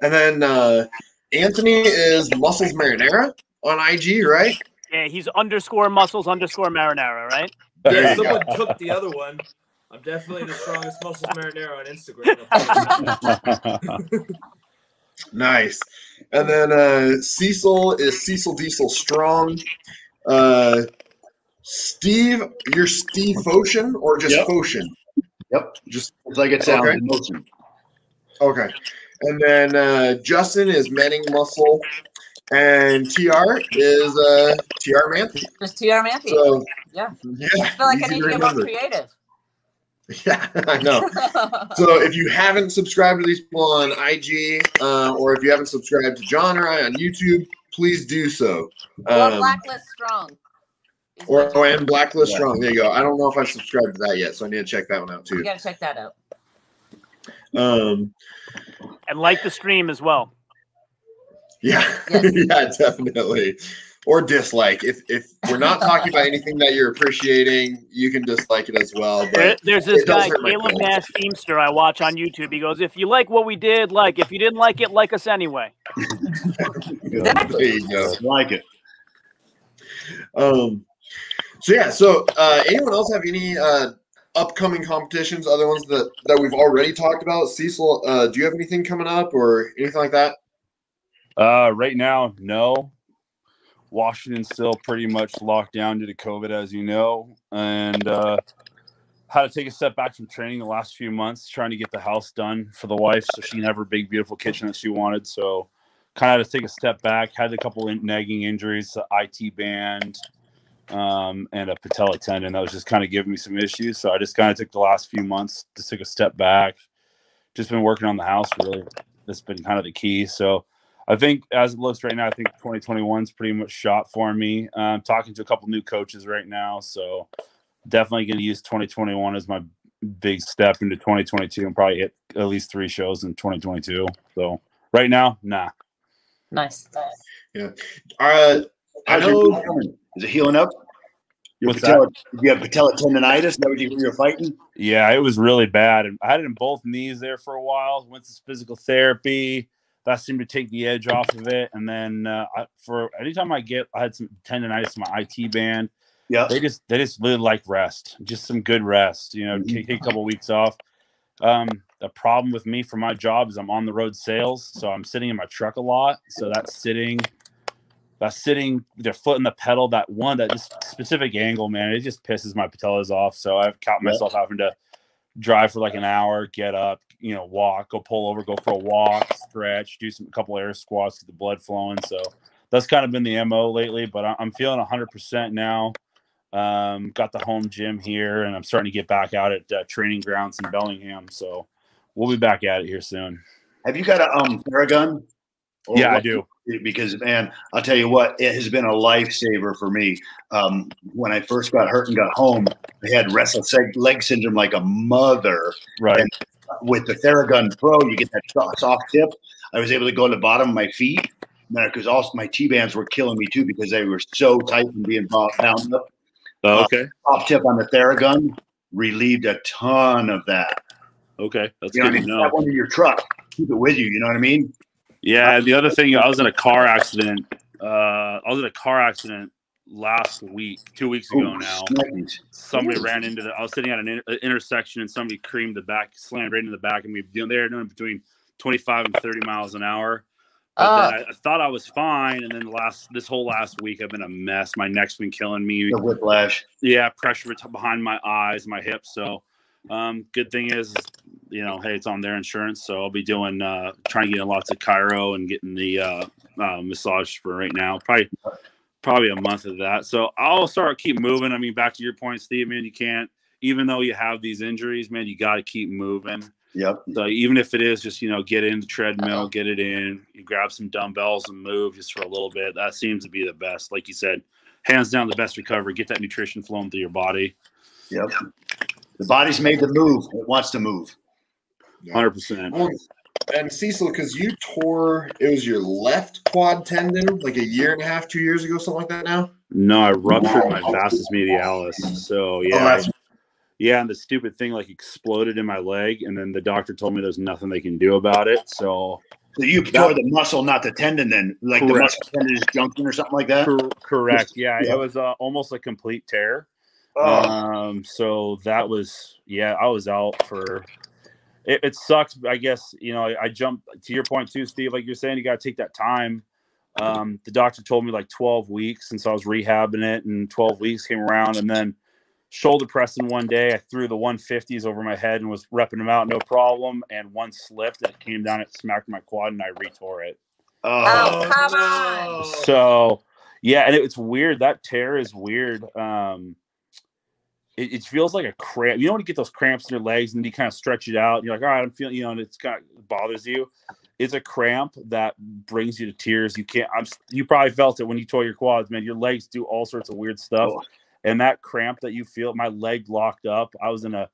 And then uh, Anthony is Muscles Marinara on IG, right? Yeah, he's underscore muscles underscore marinara, right? There Yeah, you go. someone took the other one. I'm definitely the strongest muscles marinara on Instagram. I'll tell you that. Nice. And then uh, Cecil is Cecil Diesel Strong. Uh, Steve, you're Steve Fotion or just Yep. Fotion? Yep. Just It's like it sounds Okay. motion. okay. And then uh, Justin is Menning Muscle, and TR is uh, TR Manthe. Just TR Matthew. So Yeah. yeah, I feel like I need to to get more creative. [laughs] Yeah, I know. So if you haven't subscribed to these people on IG, uh, or if you haven't subscribed to John or I on YouTube, please do so. or Um, Blacklist Strong. is or oh, and Blacklist Yeah. Strong. There you go. I don't know if I've subscribed to that yet, so I need to check that one out too. you gotta check that out. Um, And like the stream as well. yeah, Yes. [laughs] yeah, definitely. Or dislike. If if we're not talking about anything that you're appreciating, you can dislike it as well. But there's this guy, hurt my Caleb. Nash Teamster, I watch on YouTube. He goes, If you like what we did, like. If you didn't like it, like us anyway. [laughs] there you go. Like it. Um, so yeah. So uh, anyone else have any uh, upcoming competitions? Other ones that that we've already talked about? Cecil, uh, do you have anything coming up or anything like that? Uh, right now, no. Washington's still pretty much locked down due to COVID, as you know, and uh, had to take a step back from training the last few months, trying to get the house done for the wife so she can have her big, beautiful kitchen that she wanted. So, kind of had to take a step back. Had a couple in- nagging injuries, the IT band, um, and a patella tendon that was just kind of giving me some issues. So I just kind of took the last few months, just took a step back, just been working on the house really. That's been kind of the key. So I think as it looks right now, I think 2021 is pretty much shot for me. I'm talking to a couple new coaches right now, so definitely going to use 2021 as my big step into 2022 and probably hit at least three shows in 2022. So right now, nah. Nice. Yeah. Uh, I How's your know. Is it healing up? Your What's patella, you have patella tendonitis? That what you, you're fighting? Yeah, it was really bad. And I had it in both knees there for a while. Went to physical therapy. That seemed to take the edge off of it. And then uh, I, for anytime I get, I had some tendonitis in my IT band. Yeah. They just they just really like rest, just some good rest. You know, Mhm. take, take a couple weeks off. Um, the problem with me for my job is I'm on the road sales, so I'm sitting in my truck a lot. So that's sitting, that's sitting their foot in the pedal. That one, that just specific angle, man, it just pisses my patellas off. So I've caught myself having to drive for like an hour, get up, you know, walk, go pull over, go for a walk, stretch, do some a couple air squats, get the blood flowing. So that's kind of been the mo lately. But I'm feeling 100% now. Um, got the home gym here, and I'm starting to get back out at uh, training grounds in Bellingham. So we'll be back at it here soon. Have you got a um Theragun? Or Yeah, I do. Because man, I'll tell you what, it has been a lifesaver for me. Um, when I first got hurt and got home, I had restless leg- leg syndrome like a mother. Right. And with the Theragun Pro, you get that soft, soft tip. I was able to go to the bottom of my feet because also my T bands were killing me too because they were so tight and being bo- bound up. Oh, okay. Top tip on the Theragun relieved a ton of that. Okay. That's You know what I good mean? to know. One in your truck. Keep it with you. You know what I mean? Yeah, the other thing, I was in a car accident. Uh, I was in a car accident last week, two weeks ago Ooh, now. Somebody ran into the. I was sitting at an inter- intersection and somebody creamed the back, slammed right into the back, and we they were doing between 25 and 30 miles an hour. Uh, I, I thought I was fine, and then the last this whole last week I've been a mess. My neck's been killing me. The whiplash. Yeah, pressure behind my eyes, my hips. So, um, good thing is, you know, hey, it's on their insurance, so I'll be doing uh, trying to get lots of chiro and getting the uh, uh, massage for right now. Probably, probably a month of that. So I'll start keep moving. I mean, back to your point, Steve, man, you can't. Even though you have these injuries, man, you got to keep moving. Yep. So even if it is just you know get in the treadmill, uh-huh. get it in, you grab some dumbbells and move just for a little bit. That seems to be the best. Like you said, hands down the best recovery. Get that nutrition flowing through your body. Yep. The body's made to move. It wants to move. Hundred percent. Well, and Cecil, because you tore, it was your left quad tendon like a year and a half, two years ago, something like that now. No, I ruptured my vastus medialis. So yeah, Oh, that's- yeah, and the stupid thing like exploded in my leg, and then the doctor told me there's nothing they can do about it. So So you tore the muscle, not the tendon. Then, like the muscle tendon is junction or something like that. cor- correct. Yeah, Yeah. it was uh, almost a complete tear. Oh, Um, so that was yeah, I was out for. It, it sucks. I guess you know I, I jumped to your point too, Steve. Like you're saying, you got to take that time. Um, the doctor told me like 12 weeks since I was rehabbing it, and 12 weeks came around, and then shoulder pressing one day, I threw the 150s over my head and was repping them out, no problem. And one slipped, and it came down, it smacked my quad, and I retore it. oh, Oh, come on. So yeah, and it, it's weird. That tear is weird. Um, it, it feels like a cramp. You know when you get those cramps in your legs and you kind of stretch it out, and you're like, all right, I'm feeling, you know, and it's kind of bothers you. It's a cramp that brings you to tears. You can't. I'm. You probably felt it when you tore your quads, man. Your legs do all sorts of weird stuff, Oh. and that cramp that you feel, my leg locked up. I was in a.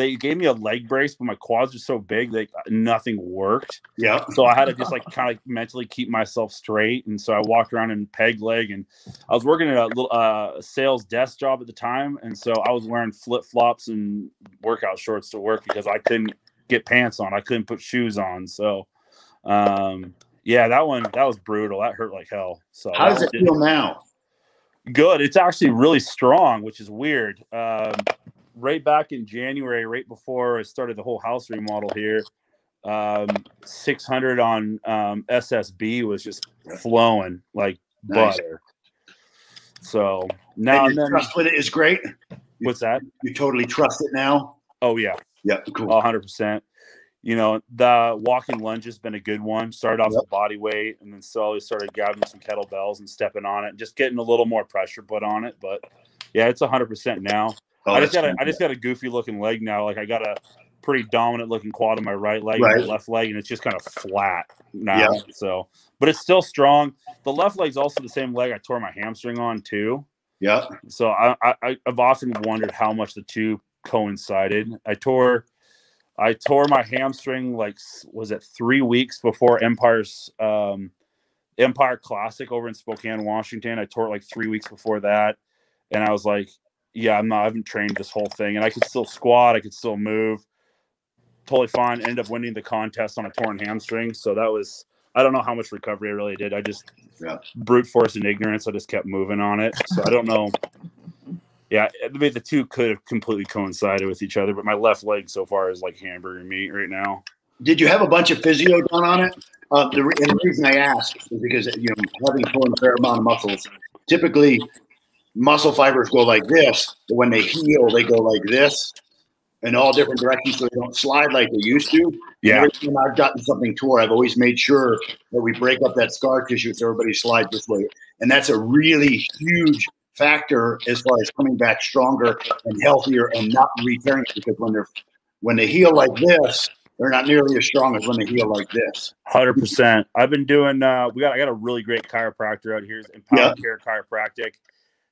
They gave me a leg brace, but my quads were so big that nothing worked yeah. so I had to just like kind of mentally keep myself straight, and so I walked around in peg leg, and I was working at a little uh, sales desk job at the time, and so I was wearing flip flops and workout shorts to work because I couldn't get pants on, I couldn't put shoes on, so um, yeah, that one that was brutal. That hurt like hell. So How does it feel now? good. It's actually really strong, which is weird. Um, right back in January, right before I started the whole house remodel here, um, 600 on um, SSB was just flowing like Nice. butter. So now and and then, trust with it is great. what's that? You totally trust it now. Oh yeah, Yeah, cool. hundred percent. you know, the walking lunge has been a good one. Started off Yep. with body weight and then slowly started grabbing some kettlebells and stepping on it, and just getting a little more pressure put on it. But yeah, it's hundred percent now. Oh, I just got a I just got a goofy looking leg now. Like I got a pretty dominant looking quad on my right leg Right. my left leg, and it's just kind of flat now. Yeah. So, but it's still strong. The left leg's also the same leg I tore my hamstring on too. yeah. So I, I I've often wondered how much the two coincided. I tore I tore my hamstring like was it three weeks before Empire's um, Empire Classic over in Spokane, Washington. I tore it like three weeks before that, and I was like, "Yeah, I'm not. I haven't trained this whole thing, and I could still squat. I could still move. Totally fine. Ended up winning the contest on a torn hamstring. So that was. I don't know how much recovery I really did. I just Yeah. brute force and ignorance. I just kept moving on it. So I don't know. Yeah, I mean, the two could have completely coincided with each other, but my left leg so far is like hamburger meat right now. Did you have a bunch of physio done on it? Uh, the, re- and the reason I ask is because you know having torn a fair amount of muscles, typically muscle fibers go like this, but when they heal, they go like this in all different directions, so they don't slide like they used to. Yeah, Every time I've gotten something tore, I've always made sure that we break up that scar tissue so everybody slides this way, and that's a really huge factor as far as coming back stronger and healthier and not re-tearing it because when they're when they heal like this, they're not nearly as strong as when they heal like this. hundred percent. I've been doing. Uh, we got. I got a really great chiropractor out here. Empowered Care Chiropractic.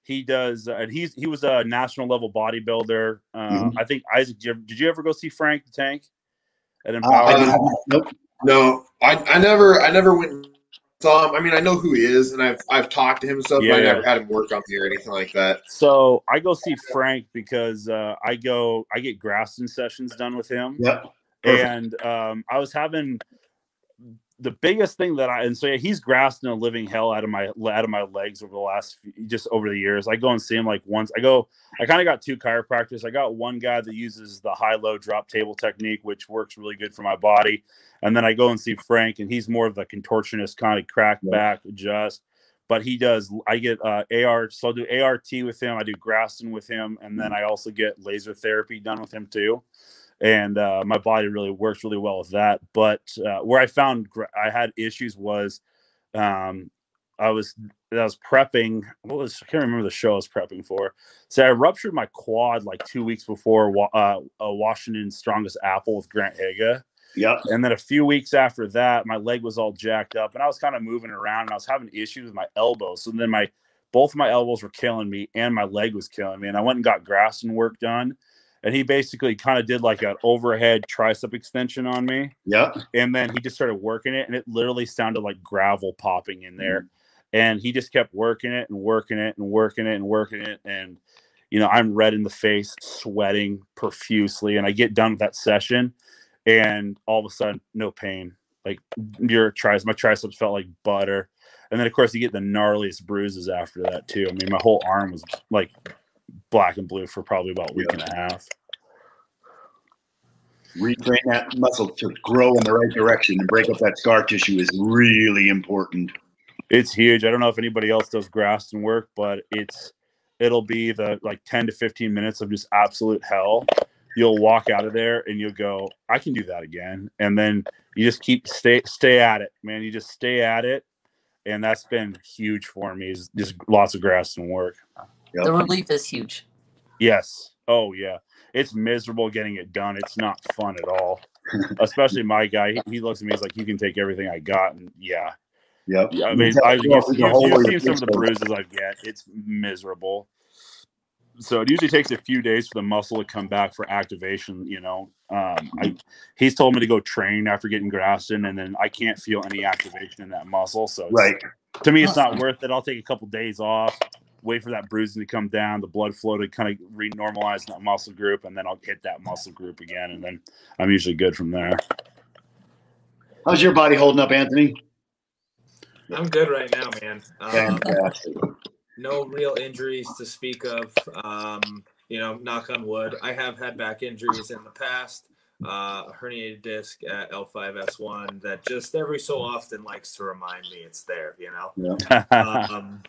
He does, uh, and he's he was a national level bodybuilder. Um, I think Isaac. Did you, ever, did you ever go see Frank the Tank at Uh, Empowered? Uh, nope. No, I, I never I never went and saw him. I mean, I know who he is, and I've I've talked to him and stuff, but I never had him work on me or anything like that. so I go see Frank because uh, I go. I get Graston sessions done with him. Yep. Perfect. and um, I was having the biggest thing that I and so yeah, he's grasping a living hell out of my out of my legs over the last few, just over the years. I go and see him like once. I go. I kind of got two chiropractors. I got one guy that uses the high low drop table technique, which works really good for my body, and then I go and see Frank, and he's more of the contortionist kind of crack back adjust. But he does. I get uh, AR, so I'll do ART with him. I do Graston with him, and then I also get laser therapy done with him too and uh, my body really works really well with that. But uh, where I found gr- I had issues was um, I was I was prepping. What was I can't remember the show I was prepping for. So I ruptured my quad like two weeks before uh, Washington's Strongest Apple with Grant Haga. Yep. And then a few weeks after that, my leg was all jacked up, and I was kind of moving around, and I was having issues with my elbows. So then my both my elbows were killing me, and my leg was killing me. And I went and got Graston work done, and he basically kind of did like an overhead tricep extension on me, Yeah. and then he just started working it, and it literally sounded like gravel popping in there. Mm-hmm. And he just kept working it and working it and working it and working it, and you know I'm red in the face, sweating profusely, and I get done with that session and all of a sudden no pain. Like your triceps my triceps felt like butter. And then of course you get the gnarliest bruises after that too. I mean my whole arm was like black and blue for probably about a week and a half. Retrain that muscle to grow in the right direction and break up that scar tissue is really important. it's huge. I don't know if anybody else does graston work but it's it'll be the like 10 to 15 minutes of just absolute hell. You'll walk out of there and you'll go i can do that again. And then you just keep stay stay at it man. You just stay at it. And that's been huge for me is just lots of graston work Yep. The relief is huge. Yes. Oh yeah. It's miserable getting it done. It's not fun at all. Especially my guy. He, he looks at me. He's like, "You can take everything I got." And yeah, Yep. yeah. I mean, Yeah, I, yeah, you, the you, whole you've seen some of the bruises I get. It's miserable. So it usually takes a few days for the muscle to come back for activation. You know, um, I he's told me to go train after getting Graston, and then I can't feel any activation in that muscle. So it's- Right. to me, it's not worth it. I'll take a couple days off, wait for that bruising to come down, the blood flow to kind of re-normalize in that muscle group, and then I'll hit that muscle group again, and then I'm usually good from there. How's your body holding up, Anthony? I'm good right now, man. Um, no real injuries to speak of. Um, you know, knock on wood. I have had back injuries in the past. Uh, a herniated disc at L5S1 that just every so often likes to remind me it's there. You know, [laughs] um,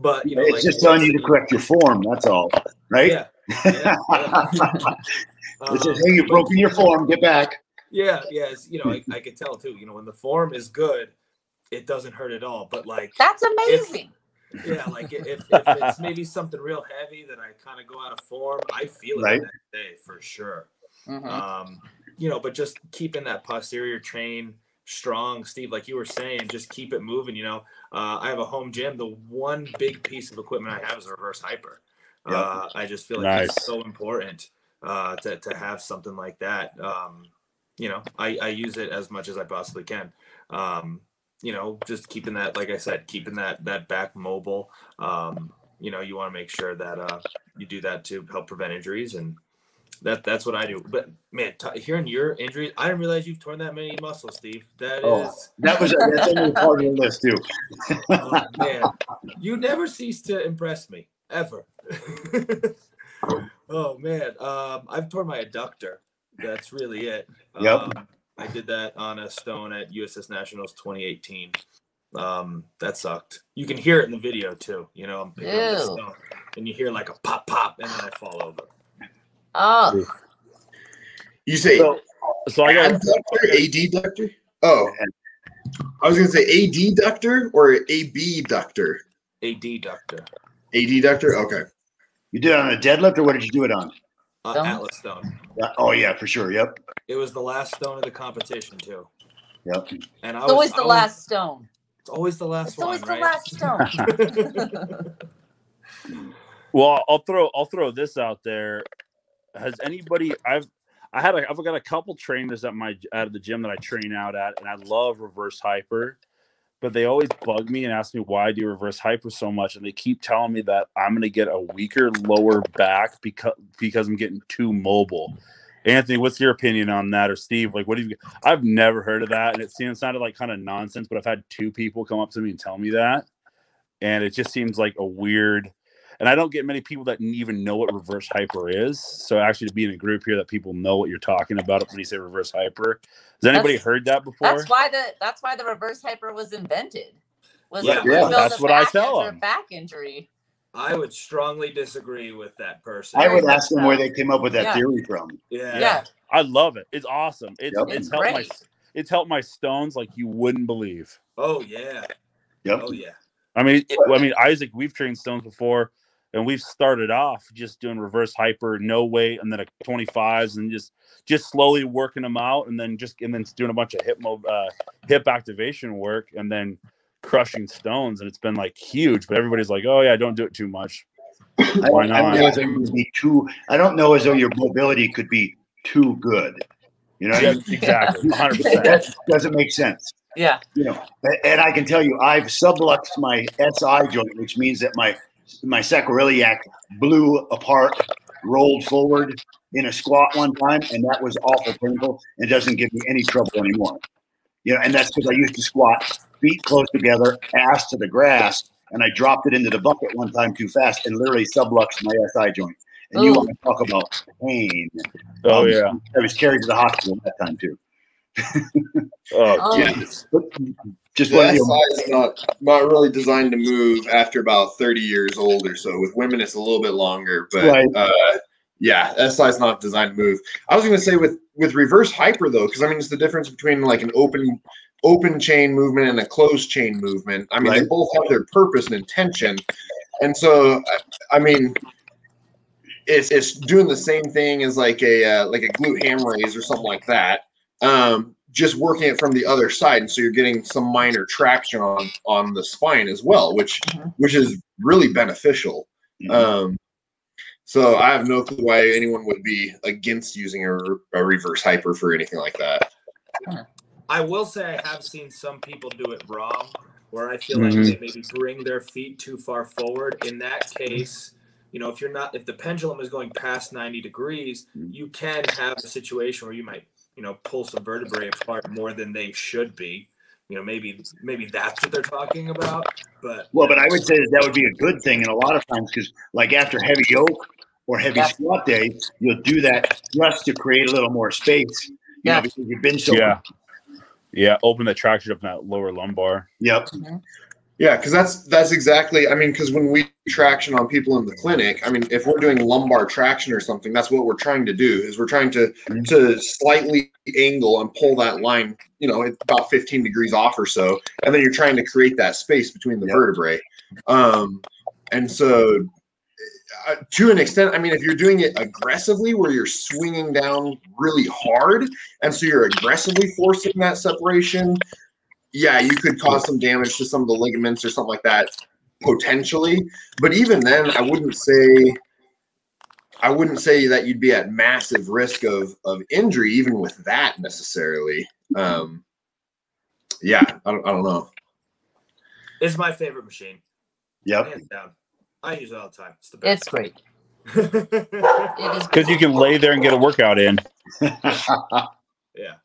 but you know, It's like just telling you to correct your form. That's all, right? Yeah. yeah, yeah. [laughs] it says, Um, "Hey, you've but- broken your form. Get back." Yeah, yes. You know, I, I could tell too. You know, when the form is good, it doesn't hurt at all. But like, That's amazing. yeah, like if, if it's [laughs] maybe something real heavy that I kind of go out of form, I feel it Right. the next day for sure. Mhm. Um, you know, but just keeping that posterior chain strong, Steve, like you were saying, just keep it moving. You know, uh, I have a home gym. The one big piece of equipment I have is a reverse hyper. Yeah. Uh, I just feel like Nice. it's so important uh, to to have something like that. Um, you know, I, I use it as much as I possibly can. Um, you know, just keeping that, like I said, keeping that that back mobile. Um, you know, you want to make sure that uh, you do that to help prevent injuries, and that that's what I do. But man, t- hearing your injuries, I didn't realize you've torn that many muscles, Steve. That is, Oh. That was that's only part of the list too. oh, man, you never cease to impress me ever. [laughs] oh man, um, I've torn my adductor. That's really it. Yep. Um, I did that on a stone at USS Nationals 2018. Um, that sucked. You can hear it in the video too. You know, I'm picking up the stone, and you hear like a pop, pop, and then I fall over. Oh, You say So, so I got AD doctor. Oh, I was gonna say AD doctor or AB doctor. AD doctor. AD doctor? Okay. You did it on a deadlift, or what did you do it on? uh, Stone? Atlas stone. Uh, Oh yeah, for sure. Yep. It was the last stone of the competition too. Yep. And I it's was always I the was- last stone. It's always the last It's one. always the right? last stone. [laughs] [laughs] Well, I'll throw I'll throw this out there. Has anybody I've I had a, I've got a couple trainers at my at the gym that I train out at, and I love reverse hyper, but they always bug me and ask me why I do reverse hyper so much, and they keep telling me that I'm going to get a weaker lower back because because I'm getting too mobile. Anthony, what's your opinion on that, or Steve? Like, what do you? I've never heard of that, and it seems sounded like kind of nonsense, but I've had two people come up to me and tell me that, and it just seems like a weird and I don't get many people that even know what reverse hyper is. So actually, to be in a group here that people know what you're talking about when you say reverse hyper. Has anybody That's- heard that before? That's why the that's why the reverse hyper was invented. Was Yeah, yeah, that's what I tell them. Back injury. I would strongly disagree with that person. I would ask them where they came up with that Yeah. theory from. yeah. Yeah. I love it. It's awesome. It's Yep. it's It's helped my it's helped my stones like you wouldn't believe. Oh yeah. Yep. Oh yeah. I mean, it, I mean, Isaac, we've trained stones before, and we've started off just doing reverse hyper, no weight, and then a 25s, and just just slowly working them out, and then just and then doing a bunch of hip mo- uh, hip activation work, and then crushing stones, and it's been like huge. But everybody's like, "Oh yeah, don't do it too much." I Why don't, I don't know as though would be too. I don't know as though your mobility could be too good. You know, Yeah, exactly, [laughs] 100. percent that doesn't make sense. Yeah. You know, and I can tell you, I've subluxed my SI joint, which means that my my sacroiliac blew apart, rolled forward in a squat one time, and that was awful painful. and doesn't give me any trouble anymore. You know, and that's because I used to squat feet close together, ass to the grass, and I dropped it into the bucket one time too fast and literally subluxed my SI joint. And you want to talk about pain? Oh Um, yeah. I was carried to the hospital that time too. Oh, Oh. Yeah. Just The one of SI is not not really designed to move after about 30 years old or so. With women, it's a little bit longer, but Right. uh, yeah, SI is not designed to move. I was going to say with with reverse hyper though, because I mean it's the difference between like an open open chain movement and a closed chain movement. I mean they both have their purpose and intention, and so I- I mean. It's, it's doing the same thing as like a uh, like a glute ham raise or something like that um, just working it from the other side, and so you're getting some minor traction on on the spine as well, which Mhm. which is really beneficial. Um, so I have no clue why anyone would be against using a, a reverse hyper for anything like that. I will say I have seen some people do it wrong, where I feel Mhm. like they maybe bring their feet too far forward. In that case, you know, if you're not, if the pendulum is going past 90 degrees, you can have a situation where you might, you know, pull some vertebrae apart more than they should be. You know, maybe maybe that's what they're talking about. But Well, but I would say that, that would be a good thing, and a lot of times, because like after heavy yoke or heavy Yeah. squat day, you'll do that just to create a little more space. You Yeah. know, because you've been so. yeah. Yeah. Open the traction up in that lower lumbar. Yep. Mm-hmm. Yeah, because that's that's exactly. I mean, because when we traction on people in the clinic, I mean, if we're doing lumbar traction or something, that's what we're trying to do. Is we're trying to to slightly angle and pull that line, you know, it's about 15 degrees off or so, and then you're trying to create that space between the Yep. vertebrae. Um, and so, uh, to an extent, I mean, if you're doing it aggressively, where you're swinging down really hard, and so you're aggressively forcing that separation, yeah, you could cause some damage to some of the ligaments or something like that potentially. But even then, I wouldn't say I wouldn't say that you'd be at massive risk of of injury even with that necessarily. Um, yeah, I don't, I don't know. It's my favorite machine. Yep. Hands down. I use it all the time. It's the best. It's great. [laughs] Because you can lay there and get a workout in. [laughs] yeah.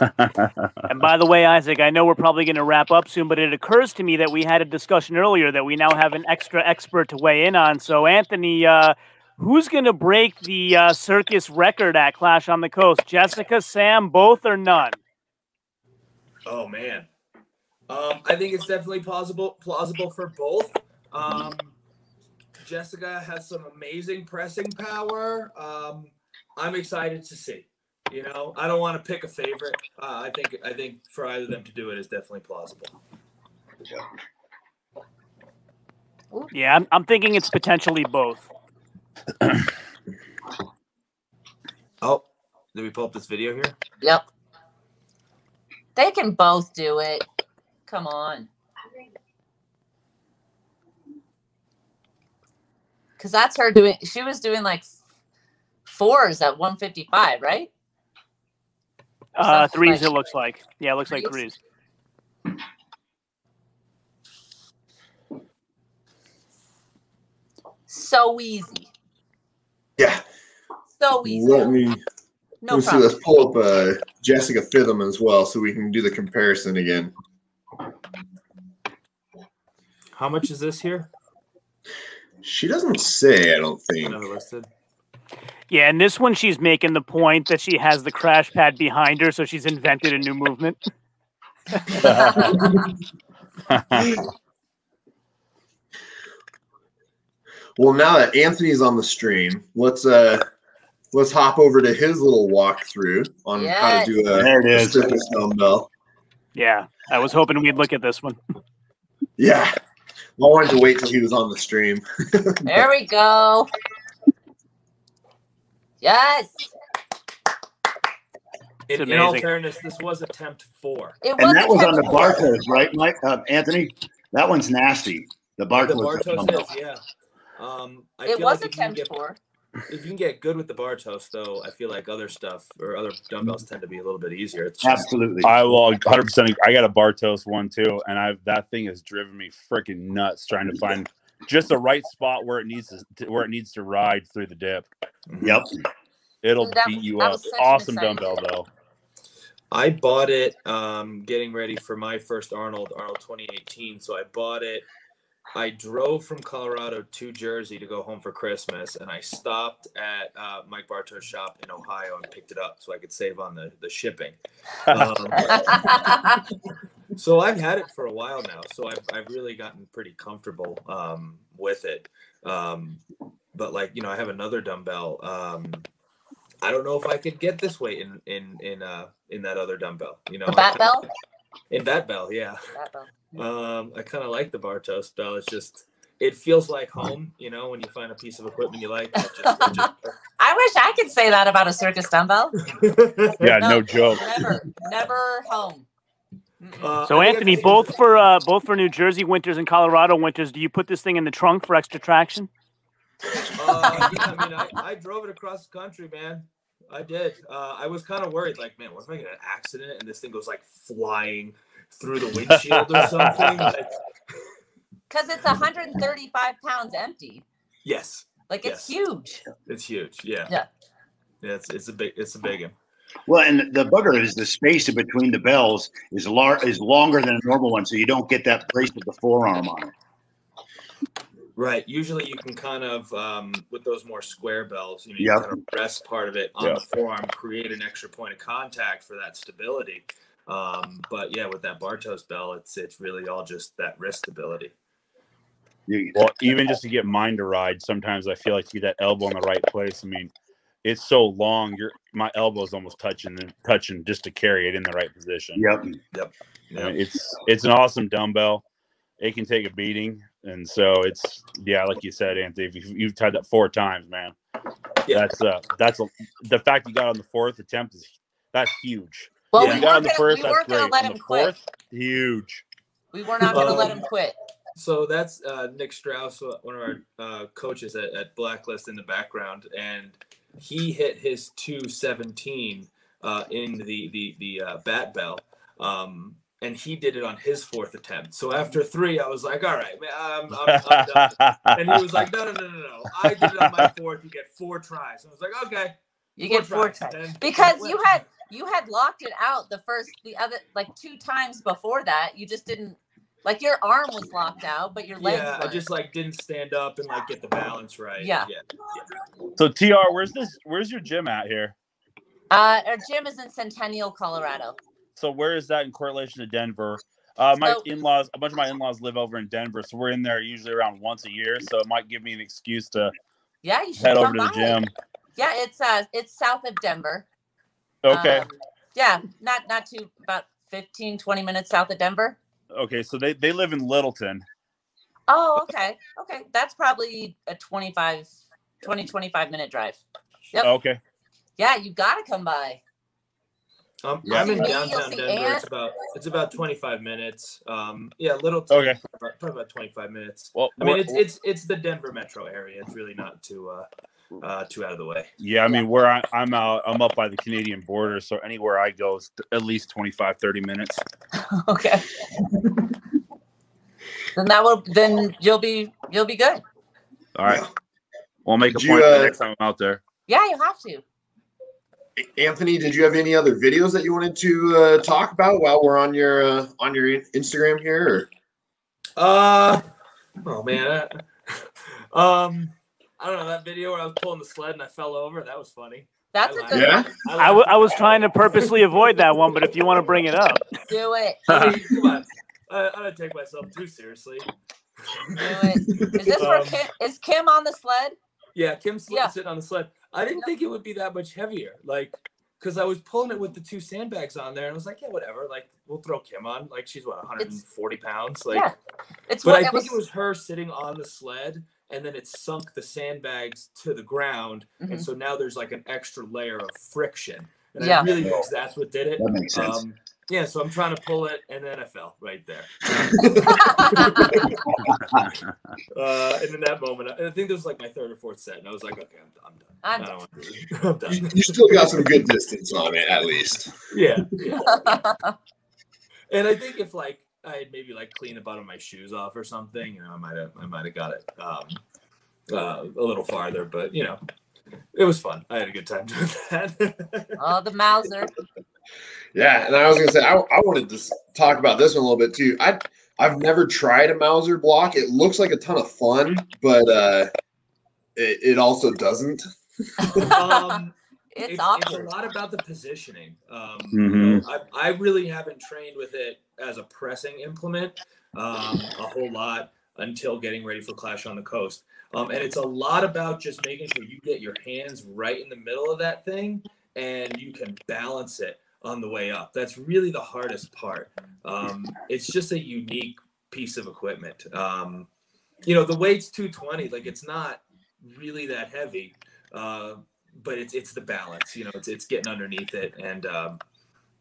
And by the way, Isaac, I know we're probably going to wrap up soon, but it occurs to me that we had a discussion earlier that we now have an extra expert to weigh in on. So, Anthony, uh, who's going to break the uh, circus record at Clash on the Coast? Jessica, Sam, both or none? Oh man. Um, I think it's definitely plausible plausible for both. Um, Jessica has some amazing pressing power. Um, I'm excited to see. You know, I don't want to pick a favorite. Uh, I think I think for either of them to do it is definitely plausible. Yeah, I'm, I'm thinking it's potentially both. [clears throat] Oh, did we pull up this video here? Yep. They can both do it. Come on. Because that's her doing, she was doing like fours at 155, right? Uh, threes, like- it looks like. Yeah, it looks like Threes? threes. So easy. Yeah, So easy. let me no let's see. problem. Let's pull up uh, Jessica Fitham as well, so we can do the comparison again. How much is this here? She doesn't say. I don't think. Never listed. Yeah, and this one she's making the point that she has the crash pad behind her, so she's invented a new movement. [laughs] Well, now that Anthony's on the stream, let's uh let's hop over to his little walkthrough on how to do a, There it a dumbbell. Yeah, I was hoping we'd look at this one. Yeah. I wanted to wait till he was on the stream. [laughs] There we go. Yes. In, in all fairness, this was attempt four. It And that was on the attempt four. Bartos, right, Mike? Uh, Anthony? That one's nasty. The Bartos. the Bartos dumbbell. is, yeah. Um, I It feel was like if can attempt get four. if you can get good with the Bartos, though, I feel like other stuff or other dumbbells tend to be a little bit easier. It's just, Absolutely. I will 100. percent I got a Bartos one too, and I've that thing has driven me freaking nuts trying to find just the right spot where it needs to where it needs to ride through the dip. Yep. It'll That- beat you up. was such an Awesome dumbbell though. I bought it um, getting ready for my first Arnold, Arnold 2018. So I bought it. I drove from Colorado to Jersey to go home for Christmas, and I stopped at uh, Mike Bartos' shop in Ohio and picked it up so I could save on the, the shipping. [laughs] Um, [laughs] so I've had it for a while now, so I've, I've really gotten pretty comfortable um, with it. Um, but like you know, I have another dumbbell. Um, I don't know if I could get this weight in in in uh in that other dumbbell. You know, The bat bell? In that bell, yeah. Bat bell. Um, I kind of like the Bartos bell. It's just it feels like home. You know, when you find a piece of equipment you like. It just, it just [laughs] I wish I could say that about a circus dumbbell. [laughs] Yeah, No, no, joke. Never, never home. Uh, So I think I Anthony, both for uh, both for New Jersey winters and Colorado winters, do you put this thing in the trunk for extra traction? Uh, yeah, I mean, I, I drove it across the country, man. I did. Uh, I was kind of worried, like, man, what if I get an accident and this thing goes like flying through the windshield or something? [laughs] Like, Because it's 135 pounds empty. yes, Like it's Yes. huge. it's huge. Yeah. Yeah. Yeah, it's, it's a big it's a big one. Well, and the bugger is the space in between the bells is lar- is longer than a normal one, so you don't get that brace with the forearm on it. Right. Usually you can kind of um, with those more square bells, you know, you Yep. kind of rest part of it on Yeah. the forearm, create an extra point of contact for that stability. Um, but yeah, with that Bartos bell, it's it's really all just that wrist stability. Well, even just to get mine to ride, sometimes I feel like you get that elbow in the right place. I mean, it's so long, your my elbow's almost touching and touching just to carry it in the right position. Yep. I mean, it's it's an awesome dumbbell. It can take a beating, and so it's yeah, like you said, Anthony. If you, you've tried that four times, man, Yeah. that's uh that's a, the fact you got on the fourth attempt is that's huge. Well, Yeah. we got on weren't the gonna, first, we weren't gonna let him quit. fourth, huge. We were not gonna let Um, him quit. So that's uh, Nick Strauss, uh, one of our uh, coaches at, at Blacklist in the background, and he hit his 217 uh, in the the the uh, bat bell, um, and he did it on his fourth attempt. So after three, I was like, "All right, man, I'm, I'm, I'm done." And he was like, "No, no, no, no, no! I did it on my [laughs] fourth. You get four tries." I was like, "Okay." You get four tries And- because you had you had locked it out the first the other like two times before that. You just didn't like your arm was locked out, but your legs. Yeah, I weren't. just like didn't stand up and like get the balance right. Yeah. yeah. So Tr, where's this? Where's your gym at here? Uh, our gym is in Centennial, Colorado. So where is that in correlation to Denver? Uh, my So- in-laws, a bunch of my in-laws live over in Denver, so we're in there usually around once a year. So it might give me an excuse to Yeah, you should head over come to the by. gym. Yeah, it's uh, it's south of Denver. Okay, Um, yeah, not not too about 15, 20 minutes south of Denver. Okay. So they they live in Littleton. Oh, okay. Okay. That's probably a 25, 20, 25 minute drive. Yep. Okay, Yeah, you got to come by. Um, Yeah. I'm in You'll see- you'll downtown see Denver. It's about it's about 25 minutes. Um, yeah, little Okay. probably about 25 minutes. well, I mean, it's it's it's the Denver metro area. It's really not too uh, uh too out of the way. yeah. I mean, where I, I'm out, I'm up by the Canadian border, so anywhere I go is at least 25, 30 minutes. [laughs] okay. then that will then you'll be you'll be good. All right, Yeah. we'll make a point you, the uh, next time I'm out there. Yeah, you have to. Anthony, did you have any other videos that you wanted to uh, talk about while we're on your uh, on your Instagram here? Or? Uh oh man. uh, [laughs] um, I don't know that video where I was pulling the sled and I fell over. That was funny. That's I a laughed. good Yeah? one. I, I, w- I was trying to purposely avoid that one, but if you want to bring it up, [laughs] Do it. [laughs] I mean, come on. I, I don't take myself too seriously. Do it. Is this where Um, Kim is Kim on the sled? Yeah, Kim's Yeah. sitting on the sled. I didn't think it would be that much heavier. Like, because I was pulling it with the two sandbags on there, and I was like, yeah, whatever. Like, we'll throw Kim on. Like, she's what 140 pounds. Like, yeah. It's but what I it think was, it was her sitting on the sled, and then it sunk the sandbags to the ground, Mhm. and so now there's like an extra layer of friction. And Yeah. I really think that's what did it. That makes sense. Um, yeah, so I'm trying to pull it, and then I fell right there. [laughs] Uh, and in that moment, I I think this was like my third or fourth set, and I was like, okay, I'm, I'm done. I'm I don't want to do. [laughs] I'm done. You, you still got some good distance on it, at least. Yeah, yeah. [laughs] And I think if like I had maybe like cleaned the bottom of my shoes off or something, you know, I might have I might have got it um, uh, a little farther. But you know, it was fun. I had a good time [laughs] doing that. oh, the Mauser. Yeah, and I was gonna say I, I wanted to talk about this one a little bit too. I I've never tried a Mauser block. It looks like a ton of fun, but uh, it, it also doesn't. um, It's, it's, awkward. it's a lot about the positioning. Um, Mhm. you know, I, I really haven't trained with it as a pressing implement um, a whole lot until getting ready for Clash on the Coast. Um, and it's a lot about just making sure you get your hands right in the middle of that thing and you can balance it on the way up. That's really the hardest part. Um, it's just a unique piece of equipment. Um, you know, the weight's 220, like it's not really that heavy. Uh, but it's it's the balance, you know, it's it's getting underneath it and um,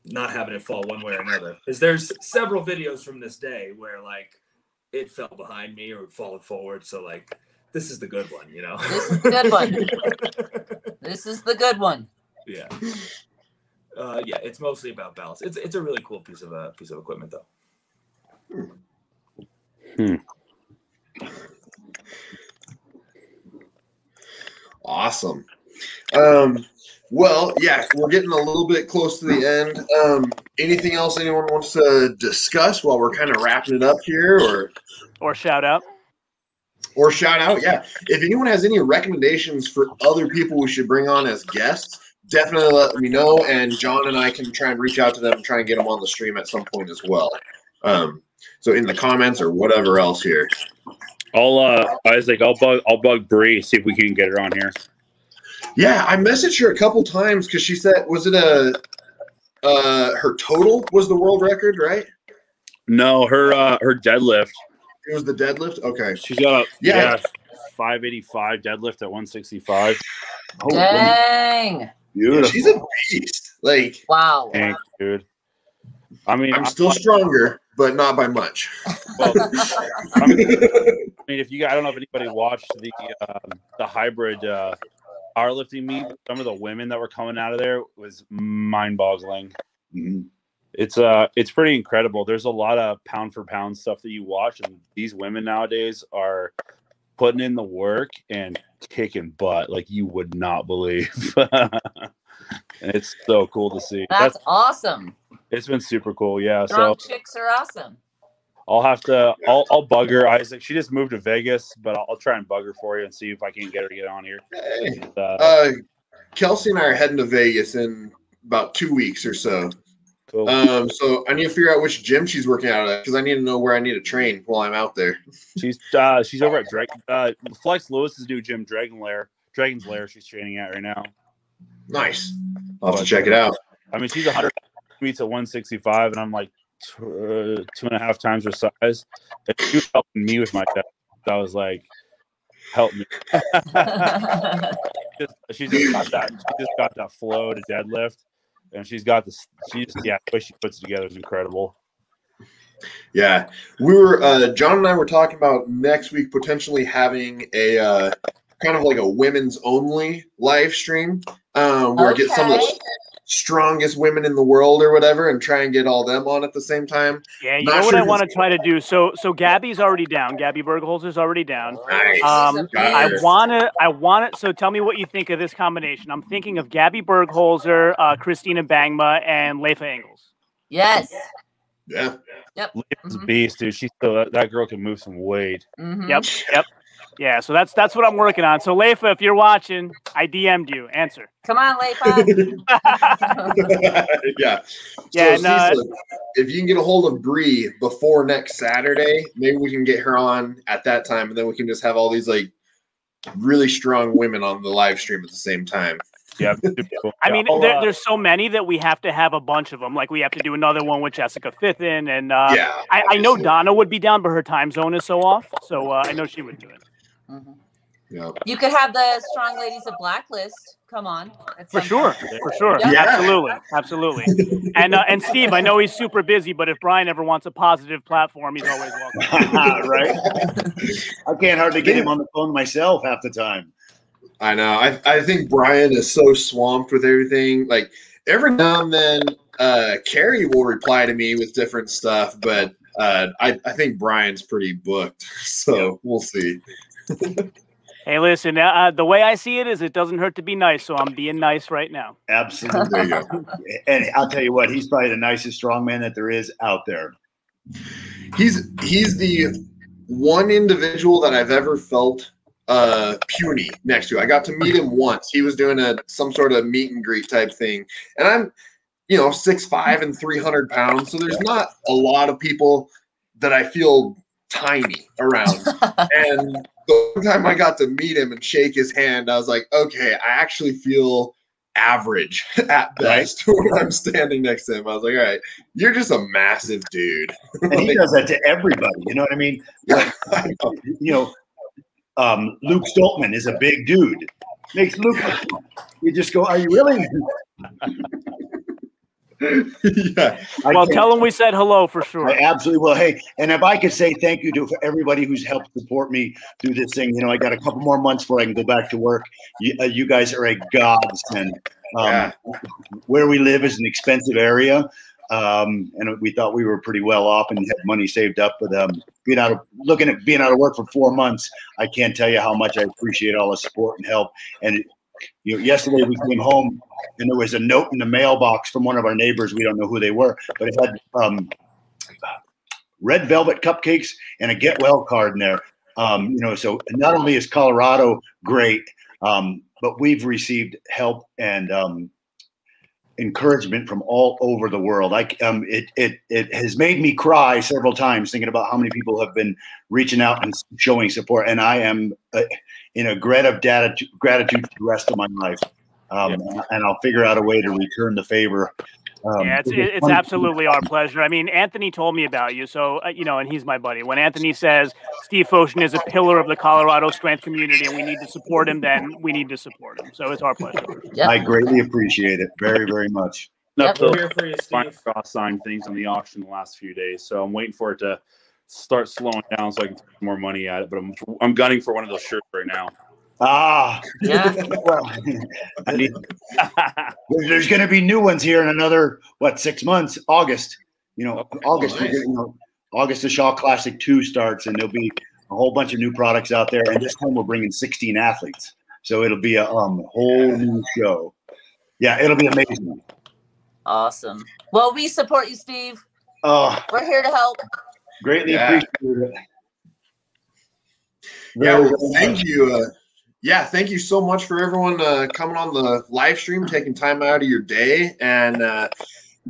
not having it fall one way or another. Because there's several videos from this day where like it fell behind me or fallen forward. So like this is the good one, you know. This is the good one. [laughs] This is the good one. yeah. Uh, yeah, it's mostly about balance. It's it's a really cool piece of uh, piece of equipment though. Hmm. Awesome. Um, well, yeah, we're getting a little bit close to the end. Um, anything else anyone wants to discuss while we're kind of wrapping it up here, or or shout out. or shout out? Yeah, if anyone has any recommendations for other people we should bring on as guests, definitely let me know, and John and I can try and reach out to them and try and get them on the stream at some point as well. Um, so in the comments or whatever else here. I'll uh Isaac, I'll bug I'll bug Bree, see if we can get her on here. Yeah, I messaged her a couple times because she said, was it a uh her total was the world record, right? No, her uh her deadlift. It was the deadlift. Okay. She's got a Yeah. yeah, 585 deadlift at 165. Oh, Dang. Yeah, she's a beast. Like Wow. Dang, dude. I mean, I'm I- still stronger, but not by much. well, [laughs] I mean, I mean, if you guys, I don't know if anybody watched the um, the hybrid uh, powerlifting meet. Some of the women that were coming out of there was mind-boggling. Mhm. It's uh, it's pretty incredible. There's a lot of pound for pound stuff that you watch, and these women nowadays are putting in the work and kicking butt like you would not believe. [laughs] and it's so cool to see. That's That's awesome. it's been super cool. Yeah. So chicks are awesome. I'll have to. [laughs] I'll, I'll bug her, Isaac. She just moved to Vegas, but I'll, I'll try and bug her for you and see if I can get her to get on here. Hey. Uh, Uh, Kelsey and I are heading to Vegas in about two weeks or so. cool. Um, so I need to figure out which gym she's working out at because I need to know where I need to train while I'm out there. she's uh, she's over at Drag. Uh, Flex Lewis's new gym, Dragon Lair. Dragon's Lair. She's training at right now. Nice. I'll have to check it out. I mean, she's 100 meets at 165, and I'm like t- uh, two and a half times her size. And she was helping me with my deadlift. I was like, help me. [laughs] just, she just got that. She just got that flow to deadlift, and she's got this. She's yeah, the way she puts it together is incredible. Yeah, we were uh, John and I were talking about next week potentially having a uh, kind of like a women's only live stream um, where I get some of the Okay. Strongest women in the world or whatever, and try and get all them on at the same time. Yeah, you Not know what I want to try to do. So, so Gabby's already down. Gabby Bergholzer's already down. Nice. Um, Got I want to. I want to. So, tell me what you think of this combination. I'm thinking of Gabby Bergholzer, uh, Christina Bangma, and Leifa Engels. yes. Yeah. Leah's a Mhm. beast, dude. She's still that, that girl can move some weight. Mhm. Yep. Yep. Yeah. So that's that's what I'm working on. So, Leifa, if you're watching, I DM'd you. Answer. Come on, Leifa. [laughs] [laughs] yeah. Yeah, So, and, uh, Cecil, if you can get a hold of Bree before next Saturday, maybe we can get her on at that time, and then we can just have all these like really strong women on the live stream at the same time. Yeah, cool. I mean, I'll, there, there's so many that we have to have a bunch of them. Like we have to do another one with Jessica Fithin, and uh, yeah. I, I know. Donna would be down, but her time zone is so off. So uh, I know she would do it. Mhm. Yeah. You could have the strong ladies of Blacklist. Come on. For sure, for sure, Yeah. absolutely, absolutely. And uh, and Steve, I know he's super busy, but if Brian ever wants a positive platform, he's always welcome. [laughs] right? I can't hardly get him on the phone myself half the time. I know. I, I think Brian is so swamped with everything. Like every now and then, uh, Keri will reply to me with different stuff, but uh, I, I think Brian's pretty booked. [laughs] So we'll see. Hey, listen, uh, uh, the way I see it is, it doesn't hurt to be nice, so I'm being nice right now. Absolutely. There you go. [laughs] And I'll tell you what, he's probably the nicest strongman that there is out there. He's he's the one individual that I've ever felt uh puny next to. I got to meet him once. He was doing a some sort of meet and greet type thing. And I'm, you know, six five and three hundred pounds. So there's not a lot of people that I feel tiny around. [laughs] and the one time I got to meet him and shake his hand, I was like, okay, I actually feel average [laughs] at best [laughs] when I'm standing next to him. I was like, all right, you're just a massive dude. [laughs] And he does that to everybody. You know what I mean? Like, I know. you know, um, Luke Stoltman is a big dude. Makes Luke. You just go, are you really? [laughs] yeah. Well, tell them we said hello for sure. I absolutely will. Hey, and if I could say thank you to for everybody who's helped support me through this thing, you know, I got a couple more months before I can go back to work. You, uh, you guys are a godsend. Um, Yeah. Where we live is an expensive area, um, and we thought we were pretty well off and had money saved up. But um, being out of looking at being out of work for four months, I can't tell you how much I appreciate all the support and help. And you know, yesterday we came home and there was a note in the mailbox from one of our neighbors. We don't know who they were, but it had um, red velvet cupcakes and a get well card in there. Um, you know, so not only is Colorado great, um, but we've received help and um, encouragement from all over the world. I um, it it it has made me cry several times thinking about how many people have been reaching out and showing support, and I am uh, in a grat of data gratitude for the rest of my life. Um, and I'll figure out a way to return the favor. Um, yeah, it's, it was it's absolutely our pleasure. I mean, Anthony told me about you, so uh, you know, and he's my buddy. When Anthony says Steve Fotion is a pillar of the Colorado strength community, and we need to support him, then we need to support him. So it's our pleasure. Yep. I greatly appreciate it very, very much. Enough Yep. We're to here for you, find Steve. cross sign things on the auction the last few days. So I'm waiting for it to start slowing down so I can throw more money at it. But I'm I'm gunning for one of those shirts right now. Ah, Yeah. [laughs] well, I need there's going to be new ones here in another what six months? August. You know, August. we're nice. getting, you know, August the Shaw Classic Two starts, and there'll be a whole bunch of new products out there. And this time we're bringing 16 athletes, so it'll be a um, whole new show. Yeah, it'll be amazing. Awesome. Well, we support you, Steve. Oh, We're here to help. Greatly Yeah. appreciate it. Yeah, well, thank you. Uh, yeah, thank you so much for everyone uh, coming on the live stream, taking time out of your day, and uh,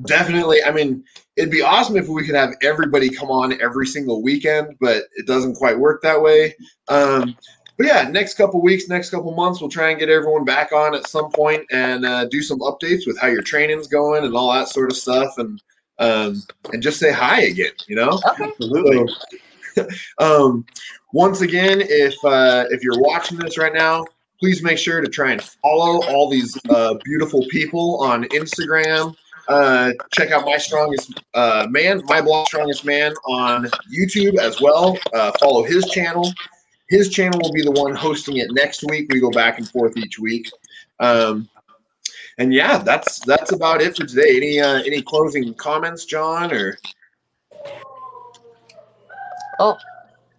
definitely. I mean, it'd be awesome if we could have everybody come on every single weekend, but it doesn't quite work that way. Um, but yeah, next couple weeks, next couple months, we'll try and get everyone back on at some point and uh, do some updates with how your training's going and all that sort of stuff, and um, and just say hi again. You know. Okay. Absolutely. So, [laughs] um, once again, if uh, if you're watching this right now, please make sure to try and follow all these uh, beautiful people on Instagram. Uh, check out my strongest uh, man, My Block Strongest Man on YouTube as well. Uh, follow his channel. His channel will be the one hosting it next week. We go back and forth each week. Um, and yeah, that's that's about it for today. Any uh, any closing comments, John? Or Oh,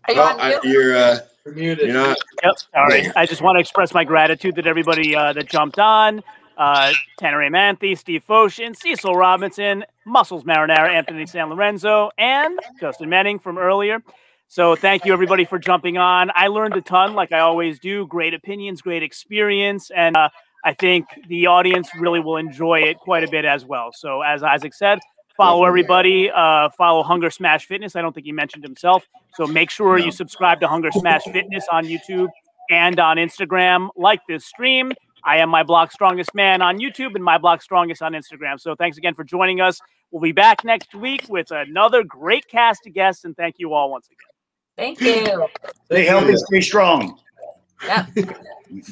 are you Oh, on I- mute? you're uh, You're muted. you're not. Yep. Sorry. Right. I just want to express my gratitude that everybody uh, that jumped on. Uh, Tanna Rae Manthe, Steve Fotion, Cecil Robinson, Muscles Marinara, Anthony San Lorenzo, and Justin Menning from earlier. So thank you everybody for jumping on. I learned a ton, like I always do. Great opinions, great experience, and uh, I think the audience really will enjoy it quite a bit as well. So as Isaac said, follow everybody. Uh, follow Hunger Smash Fitness. I don't think he mentioned himself. So make sure No. you subscribe to Hunger Smash Fitness on YouTube and on Instagram. Like this stream. I am my block strongest man on YouTube and my block strongest on Instagram. So thanks again for joining us. We'll be back next week with another great cast of guests, and thank you all once again. Thank you. Stay healthy, stay strong. Yeah. [laughs]